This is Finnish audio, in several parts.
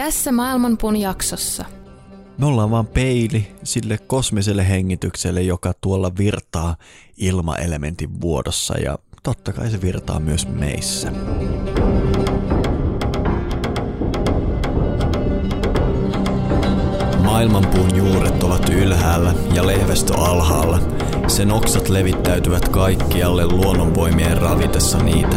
Tässä Maailmanpuun jaksossa. Me ollaan vaan peili sille kosmiselle hengitykselle, joka tuolla virtaa ilmaelementin vuodossa ja totta kai se virtaa myös meissä. Maailmanpuun juuret ovat ylhäällä ja lehvästö alhaalla. Sen oksat levittäytyvät kaikkialle luonnonvoimien ravitessa niitä.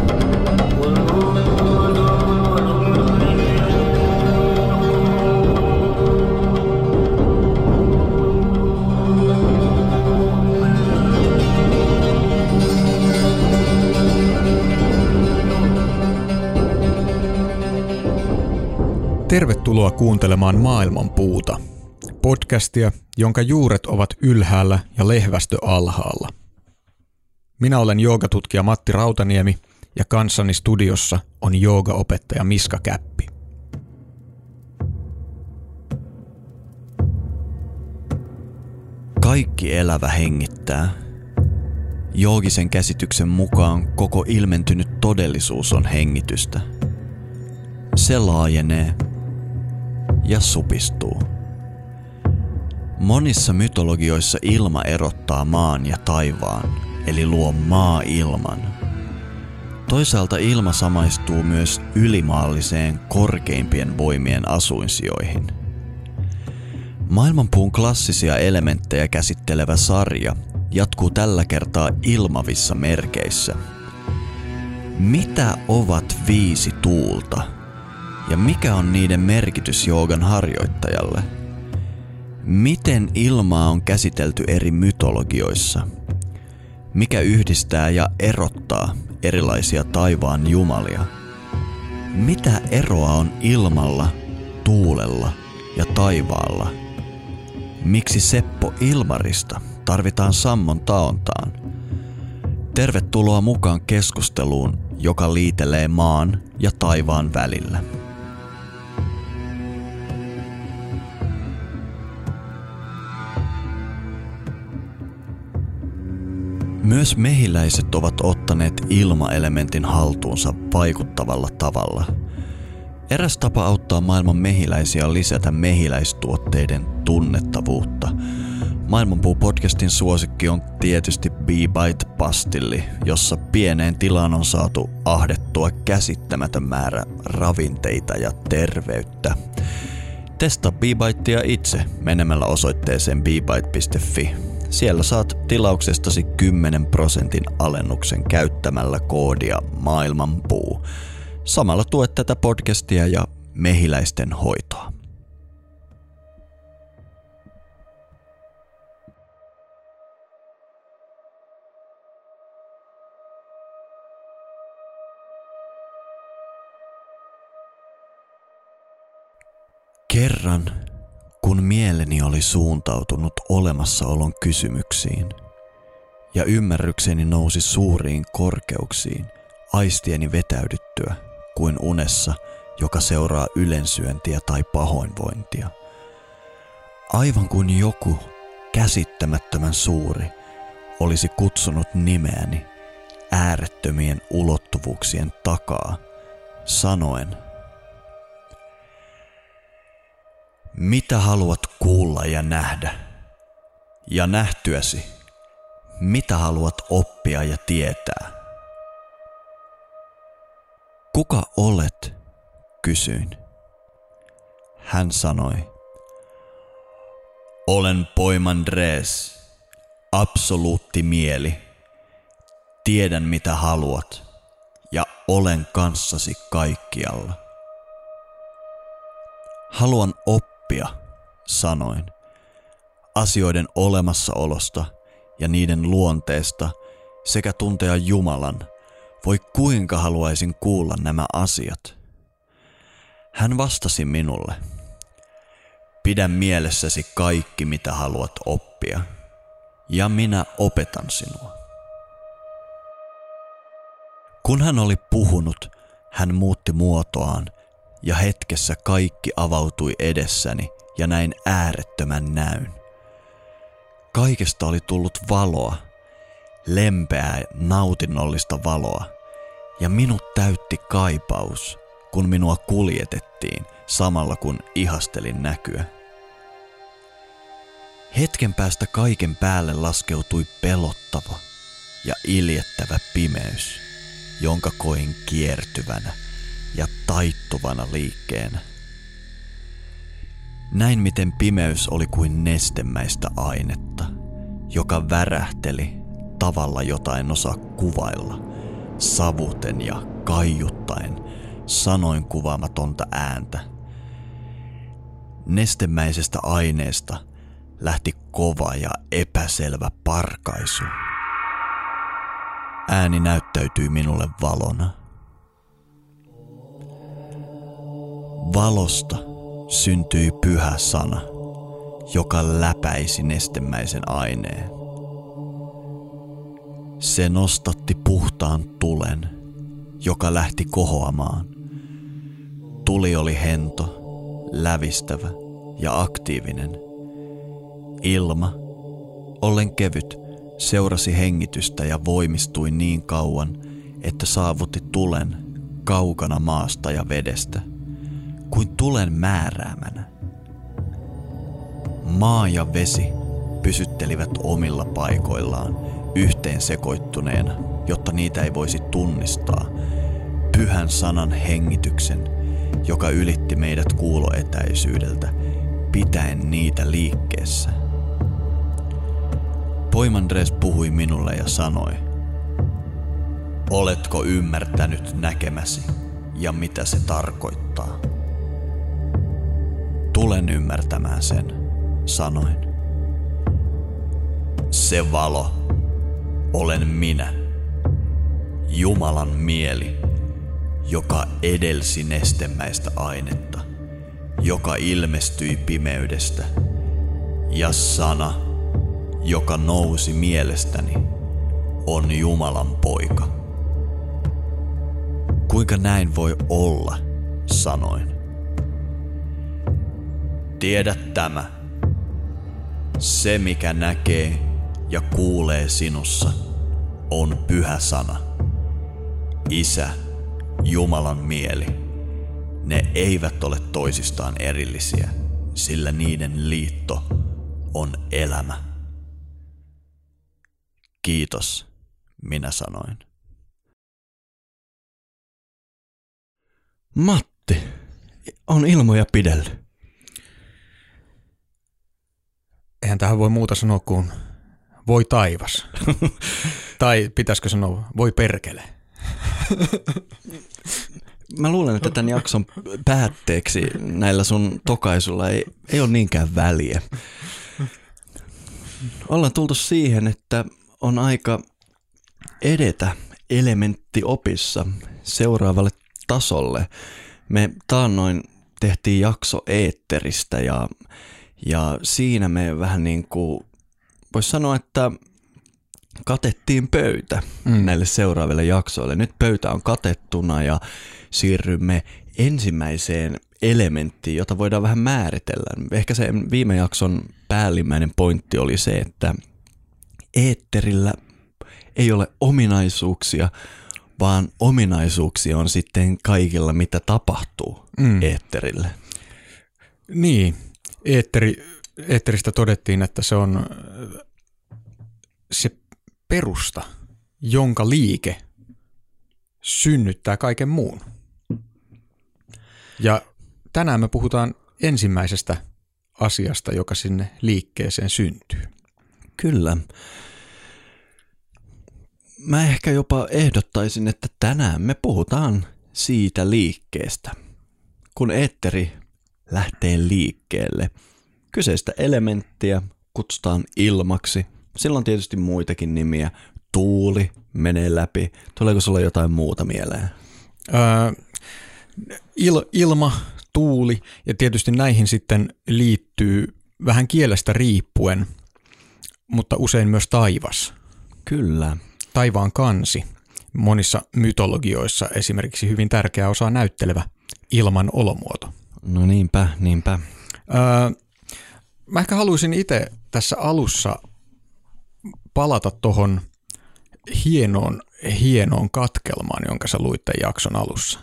Tervetuloa kuuntelemaan Maailman puuta, podcastia, jonka juuret ovat ylhäällä ja lehvästö alhaalla. Minä olen joogatutkija Matti Rautaniemi ja kanssani studiossa on joogaopettaja Miska Käppi. Kaikki elävä hengittää. Joogisen käsityksen mukaan koko ilmentynyt todellisuus on hengitystä. Se laajenee ja supistuu. Monissa mytologioissa ilma erottaa maan ja taivaan, eli luo maa-ilman. Toisaalta ilma samaistuu myös ylimaalliseen korkeimpien voimien asuinsijoihin. Maailmanpuun klassisia elementtejä käsittelevä sarja jatkuu tällä kertaa ilmavissa merkeissä. Mitä ovat viisi tuulta? Ja mikä on niiden merkitys joogan harjoittajalle? Miten ilmaa on käsitelty eri mytologioissa? Mikä yhdistää ja erottaa erilaisia taivaan jumalia? Mitä eroa on ilmalla, tuulella ja taivaalla? Miksi Seppo Ilmarista tarvitaan sammon taontaan? Tervetuloa mukaan keskusteluun, joka liitelee maan ja taivaan välillä. Myös mehiläiset ovat ottaneet ilmaelementin haltuunsa vaikuttavalla tavalla. Eräs tapa auttaa maailman mehiläisiä on lisätä mehiläistuotteiden tunnettavuutta. Maailmanpuu-podcastin suosikki on tietysti Bee-Bite-pastilli, jossa pieneen tilaan on saatu ahdettua käsittämätön määrä ravinteita ja terveyttä. Testaa Bee-Bitea itse menemällä osoitteeseen beebite.fi. Siellä saat tilauksestasi 10 prosentin alennuksen käyttämällä koodia maailmanpuu. Samalla tuet tätä podcastia ja mehiläisten hoitoa. Kerran kun mieleni oli suuntautunut olemassaolon kysymyksiin ja ymmärrykseni nousi suuriin korkeuksiin aistieni vetäydyttyä kuin unessa, joka seuraa ylensyöntiä tai pahoinvointia. Aivan kuin joku käsittämättömän suuri olisi kutsunut nimeäni äärettömien ulottuvuuksien takaa, sanoen – Mitä haluat kuulla ja nähdä? Ja nähtyäsi, mitä haluat oppia ja tietää? Kuka olet? kysyin. Hän sanoi, olen Poimandres, absoluutti mieli. Tiedän mitä haluat ja olen kanssasi kaikkialla. Haluan oppia oppia, sanoin. Asioiden olemassaolosta ja niiden luonteesta sekä tuntea Jumalan. Voi kuinka haluaisin kuulla nämä asiat. Hän vastasi minulle. Pidä mielessäsi kaikki, mitä haluat oppia, ja minä opetan sinua. Kun hän oli puhunut, hän muutti muotoaan ja hetkessä kaikki avautui edessäni ja näin äärettömän näyn. Kaikesta oli tullut valoa, lempeää, nautinnollista valoa, ja minut täytti kaipaus, kun minua kuljetettiin samalla kun ihastelin näkyä. Hetken päästä kaiken päälle laskeutui pelottava ja iljettävä pimeys, jonka koin kiertyvänä ja taittuvana liikkeenä. Näin miten pimeys oli kuin nestemäistä ainetta, joka värähteli tavalla jotain osaa kuvailla, savuten ja kaiuttaen, sanoin kuvaamatonta ääntä. Nestemäisestä aineesta lähti kova ja epäselvä parkaisu. Ääni näyttäytyi minulle valona. Valosta syntyi pyhä sana, joka läpäisi nestemäisen aineen. Se nostatti puhtaan tulen, joka lähti kohoamaan. Tuli oli hento, lävistävä ja aktiivinen. Ilma, ollen kevyt, seurasi hengitystä ja voimistui niin kauan, että saavutti tulen kaukana maasta ja vedestä, kuin tulen määräämänä. Maa ja vesi pysyttelivät omilla paikoillaan yhteen sekoittuneena, jotta niitä ei voisi tunnistaa, pyhän sanan hengityksen, joka ylitti meidät kuuloetäisyydeltä, pitäen niitä liikkeessä. Poimandres puhui minulle ja sanoi, Oletko ymmärtänyt näkemäsi ja mitä se tarkoittaa? Tulen ymmärtämään sen, sanoin. Se valo, olen minä, Jumalan mieli, joka edelsi nestemäistä ainetta, joka ilmestyi pimeydestä, ja sana, joka nousi mielestäni, on Jumalan poika. Kuinka näin voi olla, sanoin. Tiedä tämä. Se, mikä näkee ja kuulee sinussa, on pyhä sana. Isä, Jumalan mieli. Ne eivät ole toisistaan erillisiä, sillä niiden liitto on elämä. Kiitos, minä sanoin. Matti, on ilmoja pidellyt. Eihän tähän voi muuta sanoa kuin voi taivas. tai pitäisikö sanoa voi perkele. Mä luulen, että tämän jakson päätteeksi näillä sun tokaisulla ei, ei ole niinkään väliä. Ollaan tultu siihen, että on aika edetä elementtiopissa seuraavalle tasolle. Me taannoin tehtiin jakso eetteristä ja, ja siinä me vähän niin kuin, voisi sanoa, että katettiin pöytä mm. näille seuraaville jaksoille. Nyt pöytä on katettuna ja siirrymme ensimmäiseen elementtiin, jota voidaan vähän määritellä. Ehkä se viime jakson päällimmäinen pointti oli se, että eetterillä ei ole ominaisuuksia, vaan ominaisuuksia on sitten kaikilla, mitä tapahtuu mm. eetterille. Niin, eetteri, eetteristä todettiin, että se on se perusta, jonka liike synnyttää kaiken muun. Ja tänään me puhutaan ensimmäisestä asiasta, joka sinne liikkeeseen syntyy. Kyllä. Mä ehkä jopa ehdottaisin, että tänään me puhutaan siitä liikkeestä. Kun eetteri lähtee liikkeelle, kyseistä elementtiä kutsutaan ilmaksi. Sillä on tietysti muitakin nimiä. Tuuli menee läpi. Tuleeko sulla jotain muuta mieleen? Öö, il, ilma, tuuli ja tietysti näihin sitten liittyy vähän kielestä riippuen, mutta usein myös taivas. Kyllä. Taivaan kansi. Monissa mytologioissa esimerkiksi hyvin tärkeä osa näyttelevä ilman olomuoto. No niinpä, niinpä. Öö, mä ehkä haluaisin itse tässä alussa palata tuohon hienoon, hienoon katkelmaan, jonka sä luit tämän jakson alussa.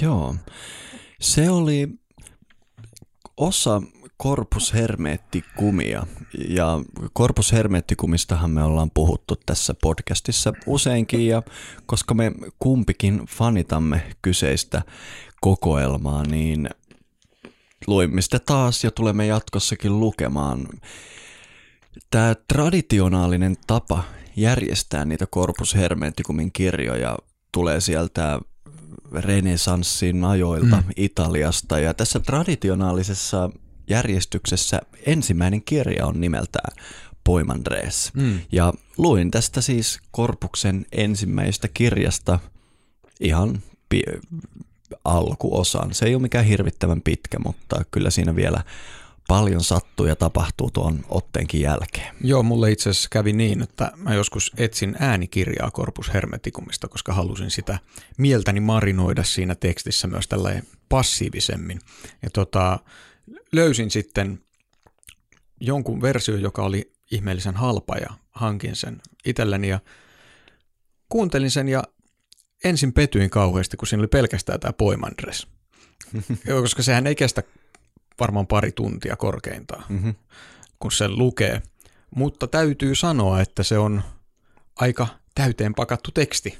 Joo. Se oli osa Corpus Hermeticumia. Ja Corpus Hermetikumistahan me ollaan puhuttu tässä podcastissa useinkin, ja koska me kumpikin fanitamme kyseistä kokoelmaa, niin luimme sitä taas ja tulemme jatkossakin lukemaan. Tämä traditionaalinen tapa järjestää niitä Corpus Hermeticumin kirjoja tulee sieltä renesanssin ajoilta mm. Italiasta. Ja tässä traditionaalisessa järjestyksessä ensimmäinen kirja on nimeltään Poimandres. Mm. Ja luin tästä siis Korpuksen ensimmäistä kirjasta ihan pi- alkuosan. Se ei ole mikään hirvittävän pitkä, mutta kyllä siinä vielä paljon sattuu ja tapahtuu tuon otteenkin jälkeen. Joo, mulle itse asiassa kävi niin, että mä joskus etsin äänikirjaa Corpus Hermeticumista, koska halusin sitä mieltäni marinoida siinä tekstissä myös tällä passiivisemmin. Ja tota, löysin sitten jonkun versio, joka oli ihmeellisen halpa ja hankin sen itselleni ja kuuntelin sen ja ensin petyin kauheasti, kun siinä oli pelkästään tämä poimandres. Koska sehän ei kestä varmaan pari tuntia korkeintaan, mm-hmm. kun se lukee. Mutta täytyy sanoa, että se on aika täyteen pakattu teksti.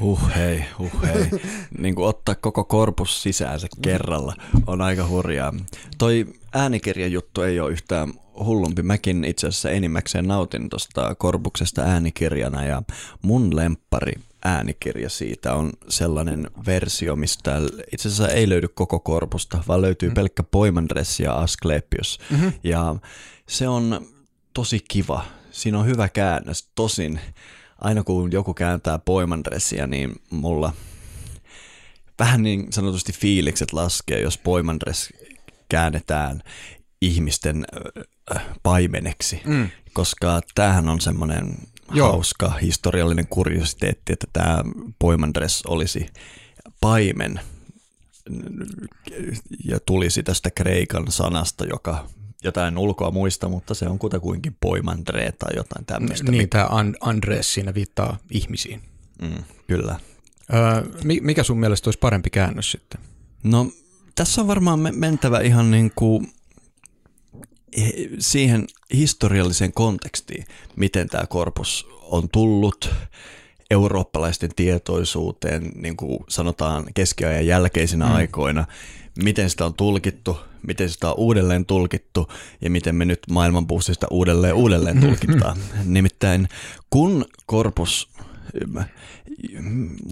Huh hei, huh hei. niin kuin ottaa koko korpus sisäänsä kerralla on aika hurjaa. Toi äänikirjajuttu ei ole yhtään hullumpi. Mäkin itse asiassa enimmäkseen nautin tuosta korpuksesta äänikirjana ja mun lempari äänikirja siitä on sellainen versio, mistä itse asiassa ei löydy koko korpusta, vaan löytyy mm. pelkkä Poimandres ja Asklepios. Mm-hmm. Ja se on tosi kiva. Siinä on hyvä käännös. Tosin aina kun joku kääntää Poimandresia, niin mulla vähän niin sanotusti fiilikset laskee, jos Poimandres käännetään ihmisten paimeneksi, mm. koska tämähän on semmoinen Joo. hauska historiallinen kuriositeetti, että tämä Poimandres olisi paimen ja tulisi tästä kreikan sanasta, joka jotain ulkoa muista, mutta se on kutakuinkin Poimandre tai jotain tämmöistä. Niin, tämä Andres siinä viittaa ihmisiin. Mm, kyllä. Öö, mikä sun mielestä olisi parempi käännös sitten? No tässä on varmaan mentävä ihan niin kuin siihen historialliseen kontekstiin, miten tämä korpus on tullut eurooppalaisten tietoisuuteen, niin kuin sanotaan keskiajan jälkeisinä mm. aikoina, miten sitä on tulkittu, miten sitä on uudelleen tulkittu ja miten me nyt maailmanpuustista uudelleen uudelleen tulkitaan. Nimittäin kun korpus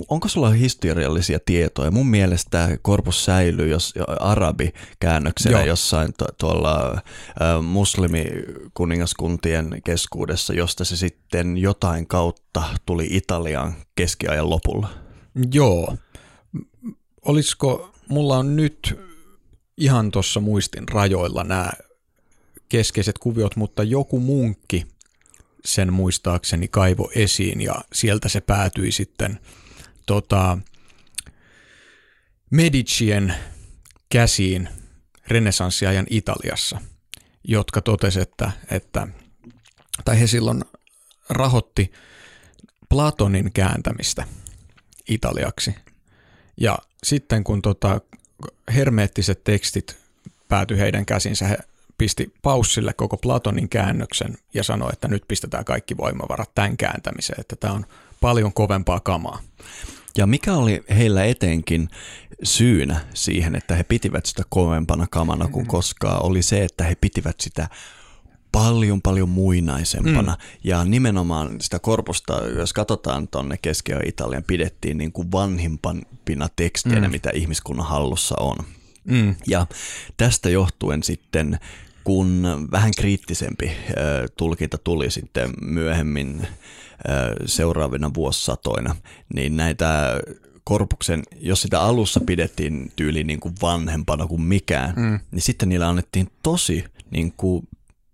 onko sulla historiallisia tietoja? Mun mielestä korpus säilyy jos arabikäännöksenä Joo. jossain tu- tuolla äh, muslimikuningaskuntien keskuudessa, josta se sitten jotain kautta tuli Italiaan keskiajan lopulla. Joo. Olisiko, mulla on nyt ihan tuossa muistin rajoilla nämä keskeiset kuviot, mutta joku munkki – sen muistaakseni kaivo esiin ja sieltä se päätyi sitten tota, Medicien käsiin renessanssiajan Italiassa, jotka totesi, että, että tai he silloin rahoitti Platonin kääntämistä italiaksi. Ja sitten kun tota hermeettiset tekstit päätyi heidän käsinsä, he pisti paussille koko Platonin käännöksen ja sanoi, että nyt pistetään kaikki voimavarat tämän kääntämiseen, että tämä on paljon kovempaa kamaa. Ja mikä oli heillä etenkin syynä siihen, että he pitivät sitä kovempana kamana kuin koskaan, oli se, että he pitivät sitä paljon paljon muinaisempana. Mm. Ja nimenomaan sitä korpusta, jos katsotaan tuonne keski Italian, pidettiin niin kuin vanhimpana teksteinä, mm. mitä ihmiskunnan hallussa on. Mm. Ja tästä johtuen sitten kun vähän kriittisempi tulkinta tuli sitten myöhemmin seuraavina vuosisatoina, niin näitä korpuksen, jos sitä alussa pidettiin tyyli niin kuin vanhempana kuin mikään, mm. niin sitten niillä annettiin tosi niin kuin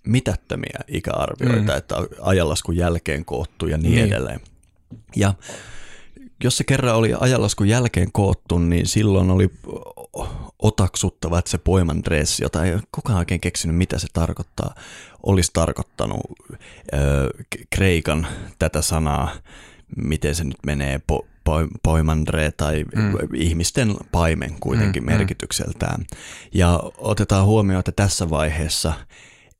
mitättömiä ikäarvioita, mm. että ajalaskun jälkeen koottu ja niin, niin edelleen. Ja jos se kerran oli ajalaskun jälkeen koottu, niin silloin oli otaksuttava, että se poimandres, jota ei kukaan oikein keksinyt, mitä se tarkoittaa, olisi tarkoittanut ö, kreikan tätä sanaa, miten se nyt menee, po, po, poimandre tai mm. ihmisten paimen kuitenkin mm, mm. merkitykseltään. Ja otetaan huomioon, että tässä vaiheessa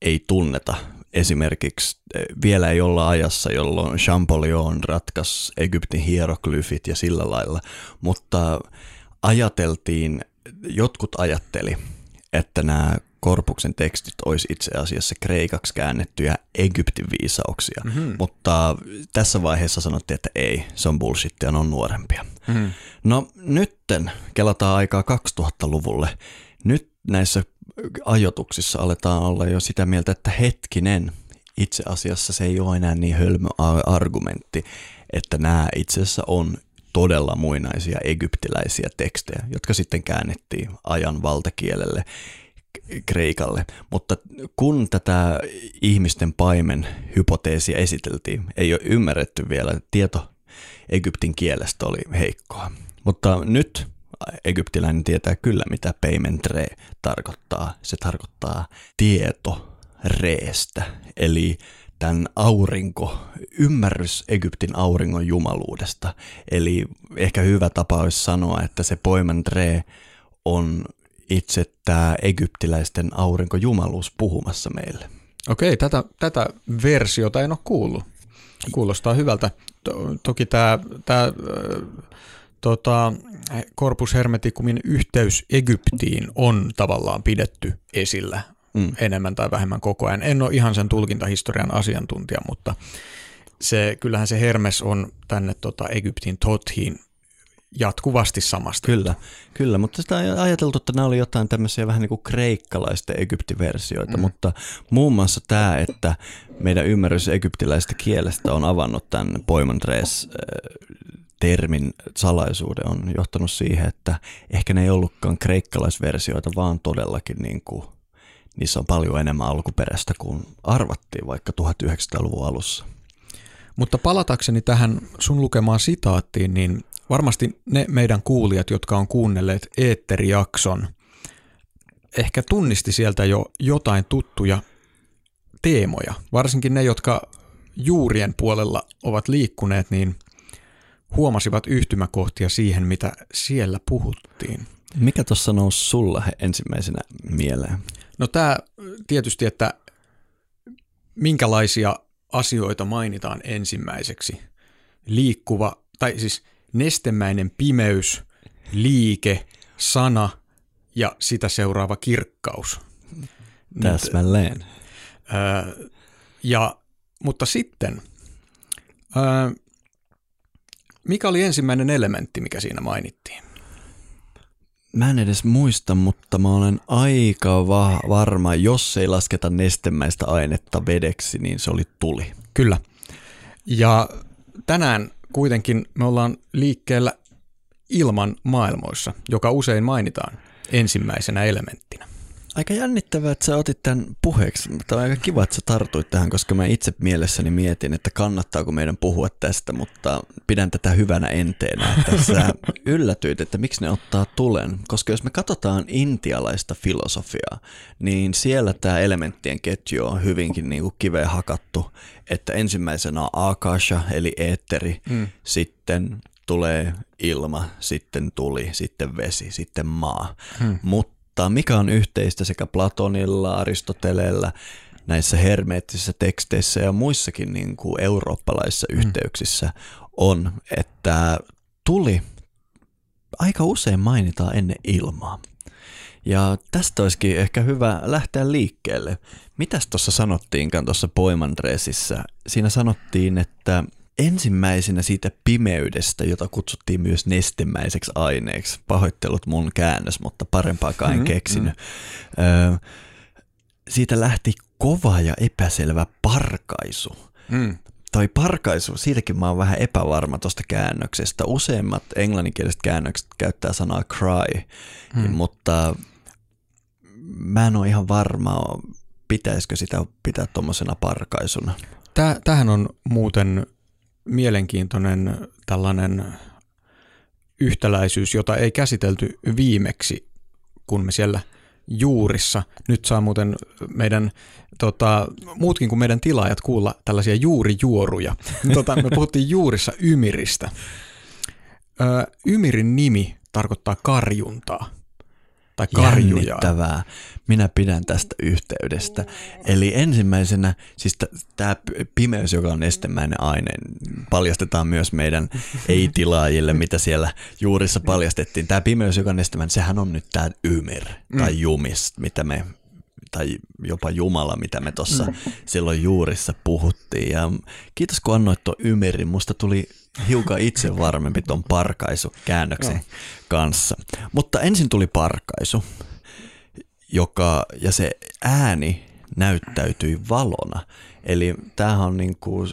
ei tunneta esimerkiksi eh, vielä ei olla ajassa, jolloin Champollion ratkaisi Egyptin hieroglyfit ja sillä lailla, mutta ajateltiin, jotkut ajatteli, että nämä korpuksen tekstit olisi itse asiassa kreikaksi käännettyjä Egyptin viisauksia, mm-hmm. mutta tässä vaiheessa sanottiin, että ei, se on bullshit ja ne on nuorempia. Mm-hmm. No nytten kelataan aikaa 2000-luvulle. Nyt näissä ajotuksissa aletaan olla jo sitä mieltä, että hetkinen, itse asiassa se ei ole enää niin hölmö argumentti, että nämä itse asiassa on todella muinaisia egyptiläisiä tekstejä, jotka sitten käännettiin ajan valtakielelle Kreikalle. Mutta kun tätä ihmisten paimen hypoteesia esiteltiin, ei ole ymmärretty vielä, tieto Egyptin kielestä oli heikkoa. Mutta nyt egyptiläinen tietää kyllä, mitä peimentre tarkoittaa. Se tarkoittaa tieto reestä, eli tämän aurinko, ymmärrys Egyptin auringon jumaluudesta. Eli ehkä hyvä tapa olisi sanoa, että se poimentre on itse tämä egyptiläisten aurinkojumaluus puhumassa meille. Okei, tätä, tätä versiota en ole kuullut. Kuulostaa hyvältä. To, toki tämä, tämä tota, Corpus Hermeticumin yhteys Egyptiin on tavallaan pidetty esillä mm. enemmän tai vähemmän koko ajan. En ole ihan sen tulkintahistorian asiantuntija, mutta se, kyllähän se Hermes on tänne tota, Egyptin Tothiin jatkuvasti samasta. Kyllä, kyllä, mutta sitä on ajateltu, että nämä oli jotain tämmöisiä vähän niin kuin kreikkalaisten Egyptiversioita, mm. mutta muun muassa tämä, että meidän ymmärrys egyptiläistä kielestä on avannut tämän Poimandres termin salaisuuden on johtanut siihen, että ehkä ne ei ollutkaan kreikkalaisversioita, vaan todellakin niin kuin, niissä on paljon enemmän alkuperäistä kuin arvattiin vaikka 1900-luvun alussa. Mutta palatakseni tähän sun lukemaan sitaattiin, niin varmasti ne meidän kuulijat, jotka on kuunnelleet Eetterijakson, ehkä tunnisti sieltä jo jotain tuttuja teemoja. Varsinkin ne, jotka juurien puolella ovat liikkuneet, niin huomasivat yhtymäkohtia siihen, mitä siellä puhuttiin. Mikä tuossa nousi sulla ensimmäisenä mieleen? No tämä tietysti, että minkälaisia asioita mainitaan ensimmäiseksi. Liikkuva, tai siis nestemäinen pimeys, liike, sana ja sitä seuraava kirkkaus. Täsmälleen. Öö, ja, mutta sitten, öö, mikä oli ensimmäinen elementti, mikä siinä mainittiin? Mä en edes muista, mutta mä olen aika va- varma, jos ei lasketa nestemäistä ainetta vedeksi, niin se oli tuli. Kyllä. Ja tänään kuitenkin me ollaan liikkeellä ilman maailmoissa, joka usein mainitaan ensimmäisenä elementtinä. Aika jännittävää, että sä otit tämän puheeksi. Tämä on aika kiva, että sä tartuit tähän, koska mä itse mielessäni mietin, että kannattaako meidän puhua tästä, mutta pidän tätä hyvänä enteenä, että sä yllätyit, että miksi ne ottaa tulen. Koska jos me katsotaan intialaista filosofiaa, niin siellä tämä elementtien ketju on hyvinkin niin kuin kiveen hakattu, että ensimmäisenä on akasha, eli eetteri, mm. sitten tulee ilma, sitten tuli, sitten vesi, sitten maa. Hmm. Mutta mutta mikä on yhteistä sekä Platonilla, Aristoteleella, näissä hermeettisissä teksteissä ja muissakin niin kuin eurooppalaisissa mm. yhteyksissä on, että tuli aika usein mainitaan ennen ilmaa. Ja tästä olisikin ehkä hyvä lähteä liikkeelle. Mitäs tuossa sanottiinkaan tuossa Poimandresissä? Siinä sanottiin, että ensimmäisenä siitä pimeydestä, jota kutsuttiin myös nestemäiseksi aineeksi. Pahoittelut mun käännös, mutta parempaakaan en mm, keksinyt. Mm. Öö, siitä lähti kova ja epäselvä parkaisu. Mm. Toi parkaisu, siitäkin mä oon vähän epävarma tuosta käännöksestä. Useimmat englanninkieliset käännökset käyttää sanaa cry, mm. mutta mä en ole ihan varma, pitäisikö sitä pitää tuommoisena parkaisuna. Tämähän on muuten mielenkiintoinen tällainen yhtäläisyys, jota ei käsitelty viimeksi, kun me siellä juurissa. Nyt saa muuten meidän tota, muutkin kuin meidän tilaajat kuulla tällaisia juurijuoruja. Tota, me puhuttiin juurissa Ymiristä. Ö, Ymirin nimi tarkoittaa karjuntaa tai karjujaa. Jännittävää. Minä pidän tästä yhteydestä. Eli ensimmäisenä, siis tämä pimeys, joka on nestemäinen aine, paljastetaan myös meidän ei-tilaajille, mitä siellä juurissa paljastettiin. Tämä pimeys, joka on nestemäinen, sehän on nyt tämä ymir tai mm. jumis, mitä me tai jopa Jumala, mitä me tuossa mm. silloin juurissa puhuttiin. Ja kiitos kun annoit tuon ymerin, musta tuli hiukan itse varmempi tuon parkaisu käännöksen kanssa. Mutta ensin tuli parkaisu, joka, ja se ääni näyttäytyi valona. Eli tämähän on niin kuin,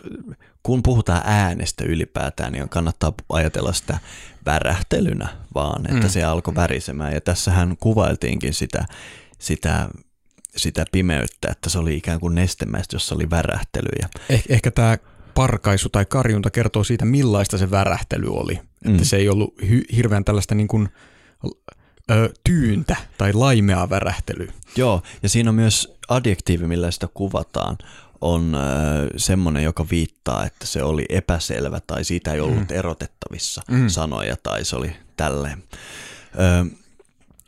kun puhutaan äänestä ylipäätään, niin kannattaa ajatella sitä värähtelynä vaan, että mm. se alkoi värisemään. Ja tässähän kuvailtiinkin sitä, sitä sitä pimeyttä, että se oli ikään kuin nestemäistä, jossa oli värähtelyjä. Eh, ehkä tämä parkaisu tai karjunta kertoo siitä, millaista se värähtely oli. Mm. Että se ei ollut hy- hirveän tällaista niin kuin, ö, tyyntä tai laimea värähtelyä. Joo, ja siinä on myös adjektiivi, millä sitä kuvataan, on ö, semmoinen, joka viittaa, että se oli epäselvä tai siitä ei ollut mm. erotettavissa mm. sanoja tai se oli tälleen. Ö,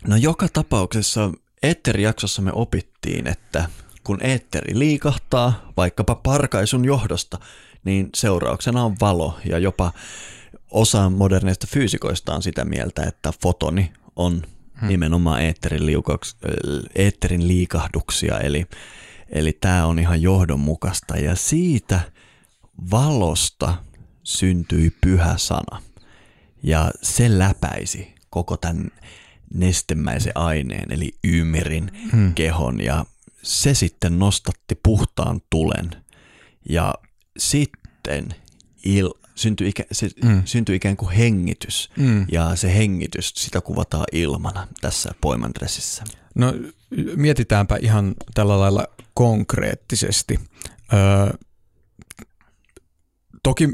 no joka tapauksessa Eetteri-jaksossa me opittiin, että kun eetteri liikahtaa, vaikkapa parkaisun johdosta, niin seurauksena on valo ja jopa osa moderneista fyysikoista on sitä mieltä, että fotoni on hmm. nimenomaan eetterin, liukauks, eetterin liikahduksia, eli, eli tämä on ihan johdonmukaista ja siitä valosta syntyi pyhä sana ja se läpäisi koko tämän nestemäisen aineen, eli ymirin hmm. kehon, ja se sitten nostatti puhtaan tulen. Ja sitten il, syntyi, ikä, se, hmm. syntyi ikään kuin hengitys, hmm. ja se hengitys, sitä kuvataan ilmana tässä poimandressissä. No mietitäänpä ihan tällä lailla konkreettisesti. Öö, toki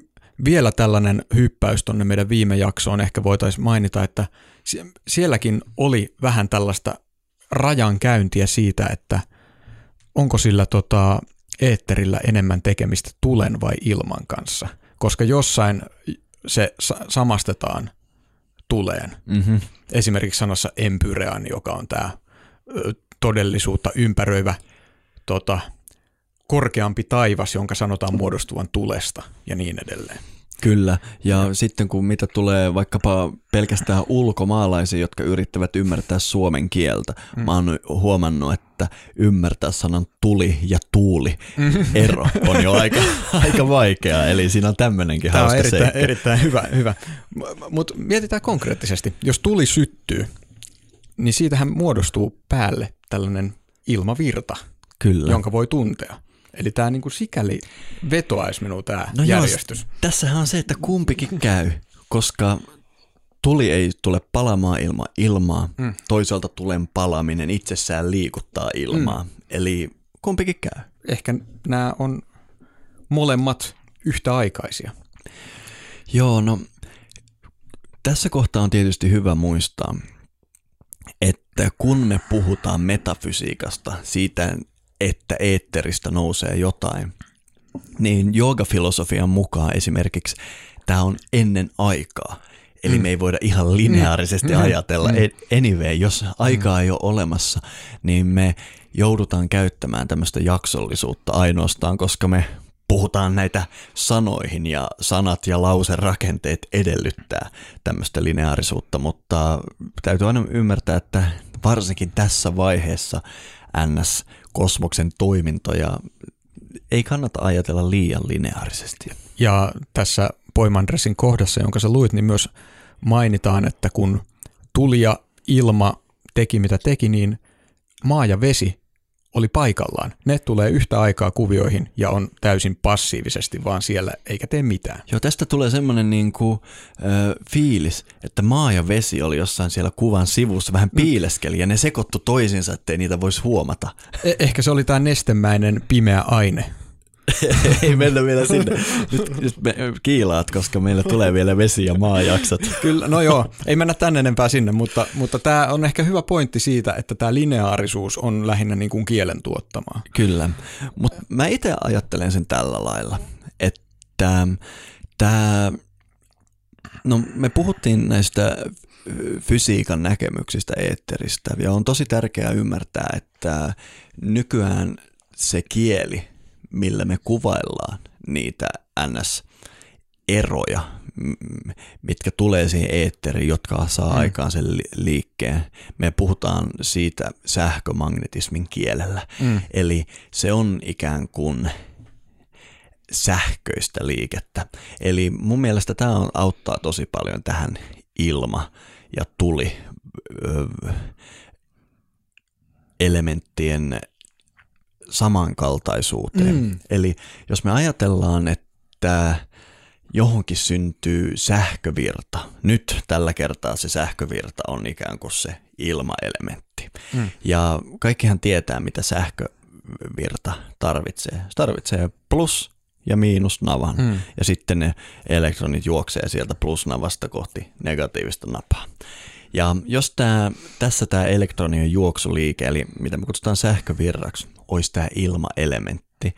vielä tällainen hyppäys tuonne meidän viime jaksoon ehkä voitaisiin mainita, että – sielläkin oli vähän tällaista rajan käyntiä siitä, että onko sillä tota, eetterillä enemmän tekemistä tulen vai ilman kanssa. Koska jossain se samastetaan tuleen. Mm-hmm. Esimerkiksi sanassa empyrean, joka on tämä todellisuutta ympäröivä tota, korkeampi taivas, jonka sanotaan muodostuvan tulesta ja niin edelleen. Kyllä, ja, sitten kun mitä tulee vaikkapa pelkästään ulkomaalaisia, jotka yrittävät ymmärtää suomen kieltä, mm. mä oon huomannut, että ymmärtää sanan tuli ja tuuli ero on jo aika, aika vaikeaa, eli siinä on tämmöinenkin Tämä hauska on erittäin, seikka. erittäin hyvä, hyvä. mutta mietitään konkreettisesti, jos tuli syttyy, niin siitähän muodostuu päälle tällainen ilmavirta, Kyllä. jonka voi tuntea. Eli tämä niin kuin sikäli vetoaisi minua tämä no järjestys. Joo, tässähän on se, että kumpikin käy, koska tuli ei tule palamaan ilman ilmaa, mm. toisaalta tulen palaminen itsessään liikuttaa ilmaa. Mm. Eli kumpikin käy. Ehkä nämä on molemmat yhtäaikaisia. Joo, no tässä kohtaa on tietysti hyvä muistaa, että kun me puhutaan metafysiikasta, siitä että eetteristä nousee jotain, niin joogafilosofian mukaan esimerkiksi tämä on ennen aikaa. Eli mm. me ei voida ihan lineaarisesti mm. ajatella. Mm. Anyway, jos aikaa mm. ei ole olemassa, niin me joudutaan käyttämään tämmöistä jaksollisuutta ainoastaan, koska me puhutaan näitä sanoihin ja sanat ja lauserakenteet edellyttää tämmöistä lineaarisuutta, mutta täytyy aina ymmärtää, että varsinkin tässä vaiheessa NS kosmoksen toimintoja ei kannata ajatella liian lineaarisesti. Ja tässä Poimandresin kohdassa, jonka sä luit, niin myös mainitaan, että kun tuli ja ilma teki mitä teki, niin maa ja vesi oli paikallaan. Ne tulee yhtä aikaa kuvioihin ja on täysin passiivisesti vaan siellä eikä tee mitään. Joo, tästä tulee semmoinen niin kuin, äh, fiilis, että maa ja vesi oli jossain siellä kuvan sivussa vähän mm. piileskeli ja ne sekoittu toisiinsa, ettei niitä voisi huomata. Eh- ehkä se oli tämä nestemäinen pimeä aine. Ei mennä vielä sinne. Nyt, nyt me kiilaat, koska meillä tulee vielä vesi- ja maajaksot. Kyllä, no joo, ei mennä tänne enempää sinne, mutta, mutta tämä on ehkä hyvä pointti siitä, että tämä lineaarisuus on lähinnä niin kuin kielen tuottamaa. Kyllä, mutta mä itse ajattelen sen tällä lailla, että tämä, no me puhuttiin näistä fysiikan näkemyksistä eetteristä ja on tosi tärkeää ymmärtää, että nykyään se kieli, millä me kuvaillaan niitä NS-eroja, mitkä tulee siihen eetteriin, jotka saa mm. aikaan sen liikkeen. Me puhutaan siitä sähkömagnetismin kielellä. Mm. Eli se on ikään kuin sähköistä liikettä. Eli mun mielestä tämä auttaa tosi paljon tähän ilma- ja tuli elementtien samankaltaisuuteen. Mm. Eli jos me ajatellaan, että johonkin syntyy sähkövirta, nyt tällä kertaa se sähkövirta on ikään kuin se ilmaelementti. Mm. Ja kaikkihan tietää, mitä sähkövirta tarvitsee. Se tarvitsee plus ja miinusnavan, mm. ja sitten ne elektronit juoksee sieltä plusnavasta kohti negatiivista napaa. Ja jos tää, tässä tämä elektronien juoksuliike, eli mitä me kutsutaan sähkövirraksi, olisi tämä ilmaelementti,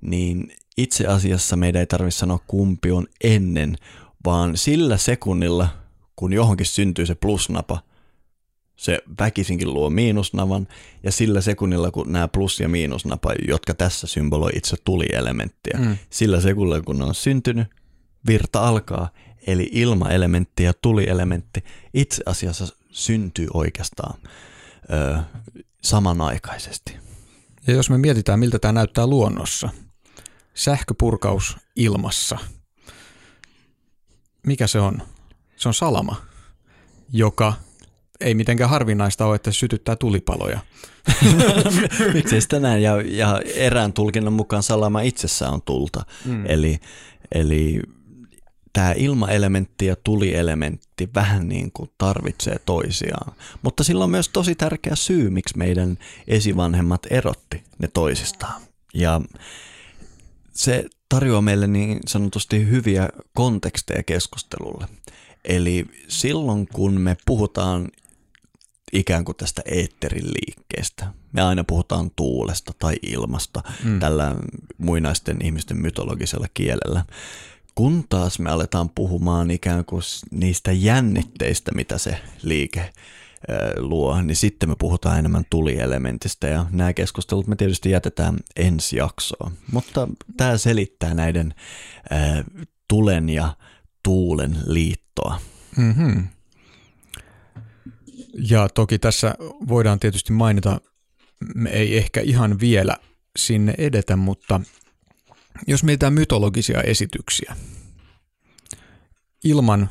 niin itse asiassa meidän ei tarvitse sanoa kumpi on ennen, vaan sillä sekunnilla, kun johonkin syntyy se plusnapa, se väkisinkin luo miinusnavan, ja sillä sekunnilla, kun nämä plus- ja miinusnapa, jotka tässä symboloi itse tulielementtiä, mm. sillä sekunnilla, kun ne on syntynyt, virta alkaa, eli ilmaelementti ja tulielementti itse asiassa syntyy oikeastaan ö, samanaikaisesti. Ja jos me mietitään, miltä tämä näyttää luonnossa, sähköpurkaus ilmassa, mikä se on? Se on salama, joka ei mitenkään harvinaista ole, että se sytyttää tulipaloja. Miksi sitä näin? Ja, ja erään tulkinnan mukaan salama itsessään on tulta. Mm. Eli, eli tämä ilmaelementti ja tulielementti vähän niin kuin tarvitsee toisiaan. Mutta sillä on myös tosi tärkeä syy, miksi meidän esivanhemmat erotti ne toisistaan. Ja se tarjoaa meille niin sanotusti hyviä konteksteja keskustelulle. Eli silloin kun me puhutaan ikään kuin tästä eetterin liikkeestä. Me aina puhutaan tuulesta tai ilmasta mm. tällä muinaisten ihmisten mytologisella kielellä. Kun taas me aletaan puhumaan ikään kuin niistä jännitteistä, mitä se liike luo, niin sitten me puhutaan enemmän tulielementistä ja nämä keskustelut me tietysti jätetään ensi jaksoon. Mutta tämä selittää näiden tulen ja tuulen liittoa. Mm-hmm. Ja toki tässä voidaan tietysti mainita, me ei ehkä ihan vielä sinne edetä, mutta jos mietitään mytologisia esityksiä, ilman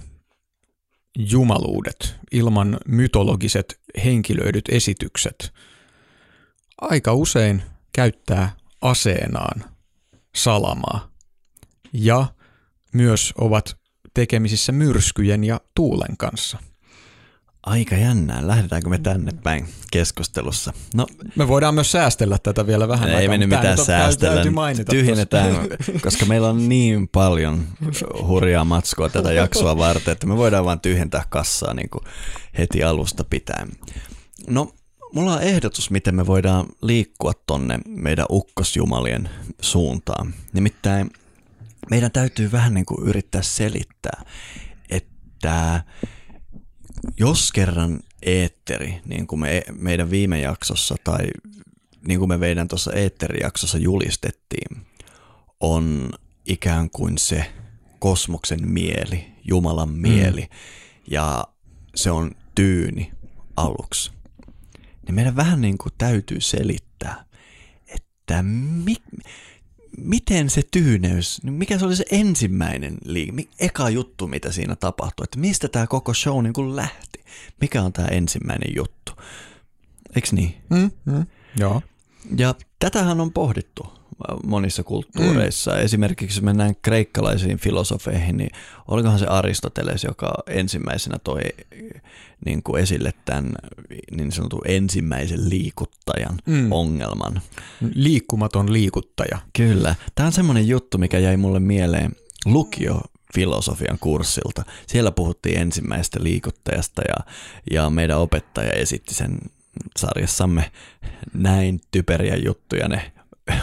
jumaluudet, ilman mytologiset henkilöidyt esitykset, aika usein käyttää aseenaan salamaa ja myös ovat tekemisissä myrskyjen ja tuulen kanssa – Aika jännää. Lähdetäänkö me tänne päin keskustelussa? No, me voidaan myös säästellä tätä vielä vähän Ei mennyt mitään säästellä. Tyhjennetään, koska meillä on niin paljon hurjaa matskua tätä jaksoa varten, että me voidaan vain tyhjentää kassaa niin kuin heti alusta pitäen. No, mulla on ehdotus, miten me voidaan liikkua tonne meidän ukkosjumalien suuntaan. Nimittäin meidän täytyy vähän niin kuin yrittää selittää, että jos kerran eetteri, niin kuin me, meidän viime jaksossa tai niin kuin me meidän tuossa eetterijaksossa julistettiin, on ikään kuin se kosmoksen mieli, Jumalan mm. mieli, mm. ja se on tyyni aluksi. Niin meidän vähän niin kuin täytyy selittää, että mi, miten se tyyneys, niin mikä se oli se ensimmäinen liike, eka juttu, mitä siinä tapahtui, että mistä tämä koko show niin kuin lähti, mikä on tämä ensimmäinen juttu, eikö niin? Mm, mm, joo. Ja tätähän on pohdittu monissa kulttuureissa. Mm. Esimerkiksi jos mennään kreikkalaisiin filosofeihin, niin olikohan se Aristoteles, joka ensimmäisenä toi niin kuin esille tämän niin sanotun ensimmäisen liikuttajan mm. ongelman. Liikkumaton liikuttaja. Kyllä. Tämä on semmoinen juttu, mikä jäi mulle mieleen lukio filosofian kurssilta. Siellä puhuttiin ensimmäisestä liikuttajasta ja, ja meidän opettaja esitti sen sarjassamme näin typeriä juttuja ne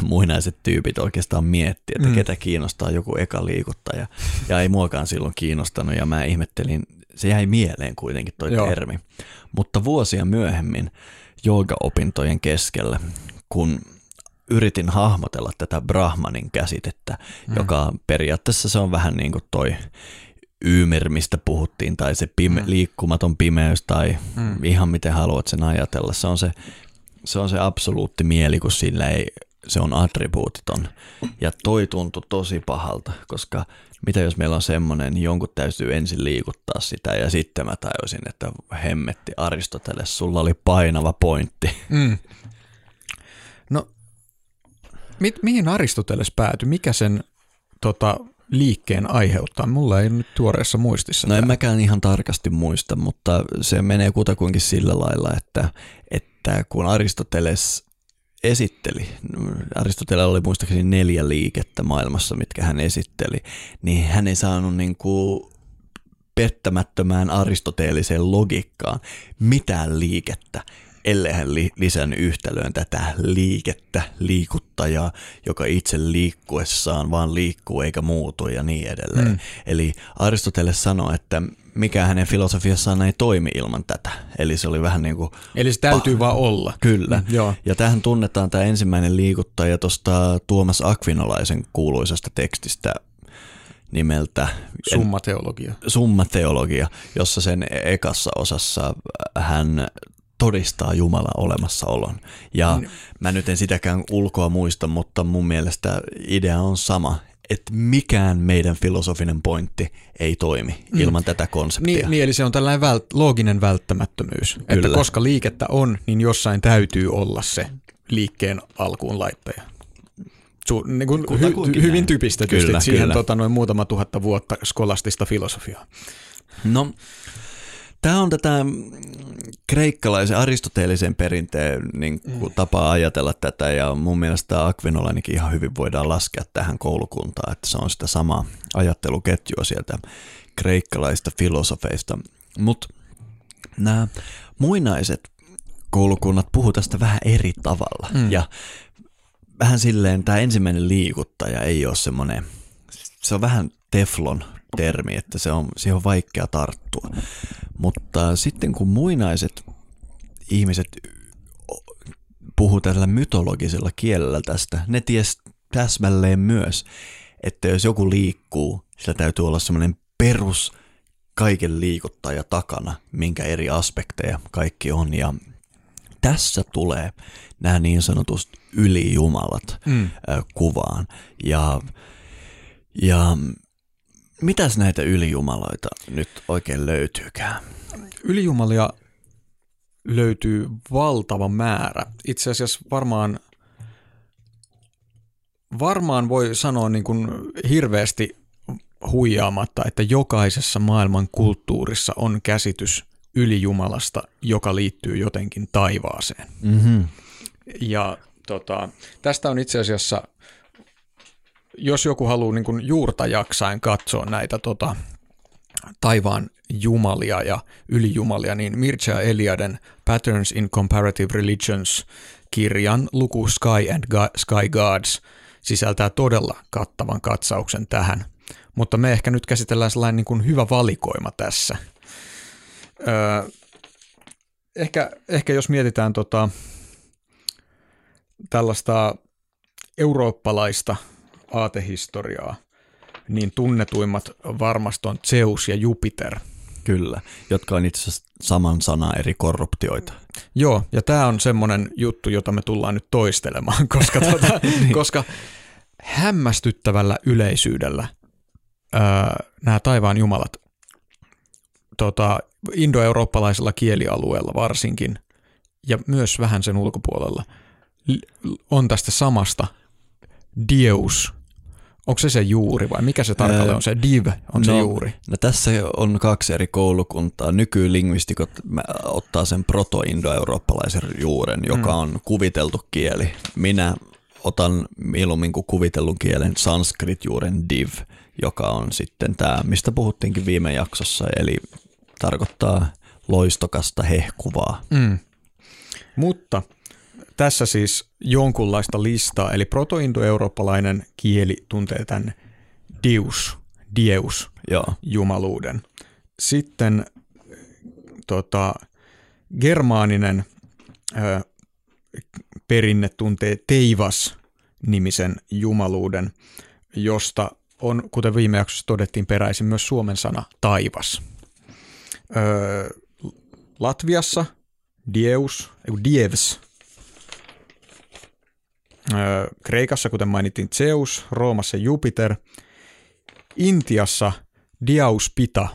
muinaiset tyypit oikeastaan miettiä, että mm. ketä kiinnostaa joku eka liikuttaja. Ja ei muakaan silloin kiinnostanut ja mä ihmettelin, se jäi mieleen kuitenkin toi Joo. termi. Mutta vuosia myöhemmin joogaopintojen keskellä, kun yritin hahmotella tätä Brahmanin käsitettä, mm. joka periaatteessa se on vähän niin kuin toi ymer, mistä puhuttiin, tai se pime, mm. liikkumaton pimeys, tai mm. ihan miten haluat sen ajatella. Se on se, se on se absoluutti mieli, kun sillä ei, se on attribuutiton. Ja toi tuntui tosi pahalta, koska mitä jos meillä on semmoinen, niin jonkun täytyy ensin liikuttaa sitä, ja sitten mä tajusin, että hemmetti Aristoteles, sulla oli painava pointti. Mm. No, mi- mihin Aristoteles päätyi? Mikä sen tota, liikkeen aiheuttaa? Mulla ei nyt tuoreessa muistissa. No en mäkään ihan tarkasti muista, mutta se menee kutakuinkin sillä lailla, että, että kun Aristoteles esitteli, Aristoteles oli muistaakseni neljä liikettä maailmassa, mitkä hän esitteli, niin hän ei saanut niin kuin pettämättömään aristoteelliseen logiikkaan mitään liikettä, ellei hän li- lisännyt yhtälöön tätä liikettä, liikuttajaa, joka itse liikkuessaan vaan liikkuu eikä muutu ja niin edelleen. Mm. Eli Aristoteles sanoi, että mikä hänen filosofiassaan ei toimi ilman tätä. Eli se oli vähän niin kuin... Eli se täytyy pa- vaan olla. Kyllä. Mm, joo. Ja tähän tunnetaan tämä ensimmäinen liikuttaja tuosta Tuomas Akvinolaisen kuuluisesta tekstistä nimeltä Summateologia. Summateologia, jossa sen ekassa osassa hän todistaa Jumala olemassaolon. Ja mm. mä nyt en sitäkään ulkoa muista, mutta mun mielestä idea on sama, että mikään meidän filosofinen pointti ei toimi mm. ilman tätä konseptia. Niin, niin eli se on tällainen vält, looginen välttämättömyys, Kyllä. että koska liikettä on, niin jossain täytyy olla se liikkeen alkuun laittaja. Su, niin kuin hy, hyvin typistä kyllä, siihen kyllä. Tota, noin muutama tuhatta vuotta skolastista filosofiaa. No, Tämä on tätä kreikkalaisen aristoteellisen perinteen niin kuin mm. tapaa ajatella tätä ja mun mielestä Akvinolainikin ihan hyvin voidaan laskea tähän koulukuntaan, että se on sitä samaa ajatteluketjua sieltä kreikkalaista filosofeista. Mutta nämä muinaiset koulukunnat puhuu tästä vähän eri tavalla mm. ja vähän silleen tämä ensimmäinen liikuttaja ei ole semmoinen, se on vähän teflon termi, että se on, siihen on vaikea tarttua. Mutta sitten kun muinaiset ihmiset puhuu tällä mytologisella kielellä tästä, ne ties täsmälleen myös, että jos joku liikkuu, sillä täytyy olla semmoinen perus kaiken liikuttaja takana, minkä eri aspekteja kaikki on. Ja tässä tulee nämä niin sanotut ylijumalat mm. kuvaan. Ja, ja Mitäs näitä ylijumaloita nyt oikein löytyykään? Ylijumalia löytyy valtava määrä. Itse asiassa varmaan, varmaan voi sanoa niin kuin hirveästi huijaamatta, että jokaisessa maailman kulttuurissa on käsitys ylijumalasta, joka liittyy jotenkin taivaaseen. Mm-hmm. Ja tota, tästä on itse asiassa jos joku haluaa niin juurta jaksain katsoa näitä tota, taivaan jumalia ja ylijumalia, niin Mircea Eliaden Patterns in Comparative Religions kirjan luku Sky and Ga- Sky Gods sisältää todella kattavan katsauksen tähän. Mutta me ehkä nyt käsitellään sellainen niin kuin hyvä valikoima tässä. Öö, ehkä, ehkä jos mietitään tota, tällaista eurooppalaista aatehistoriaa, niin tunnetuimmat varmasti on Zeus ja Jupiter. Kyllä, jotka on itse asiassa saman sana eri korruptioita. Joo, ja tämä on semmoinen juttu, jota me tullaan nyt toistelemaan, koska, tuota, niin. koska hämmästyttävällä yleisyydellä öö, nämä taivaan jumalat tota, indoeurooppalaisella kielialueella varsinkin, ja myös vähän sen ulkopuolella, on tästä samasta Deus. Onko se se juuri vai mikä se tarkalleen on? Se div on se no, juuri. No tässä on kaksi eri koulukuntaa. Nykylingvistikot ottaa sen proto-indoeurooppalaisen juuren, joka Mm. on kuviteltu kieli. Minä otan mieluummin kuin kuvitellun kielen sanskrit-juuren div, joka on sitten tämä, mistä puhuttiinkin viime jaksossa, eli tarkoittaa loistokasta hehkuvaa. Mm. Mutta tässä siis jonkunlaista listaa, eli protoindoeurooppalainen kieli tuntee tämän Deus, Deus, Joo, jumaluuden. Sitten tota, germaaninen ö, perinne tuntee Teivas-nimisen jumaluuden, josta on, kuten viime jaksossa todettiin, peräisin myös suomen sana taivas. Ö, Latviassa Dieus, Dievs. Kreikassa, kuten mainittiin, Zeus, Roomassa Jupiter. Intiassa Diauspita,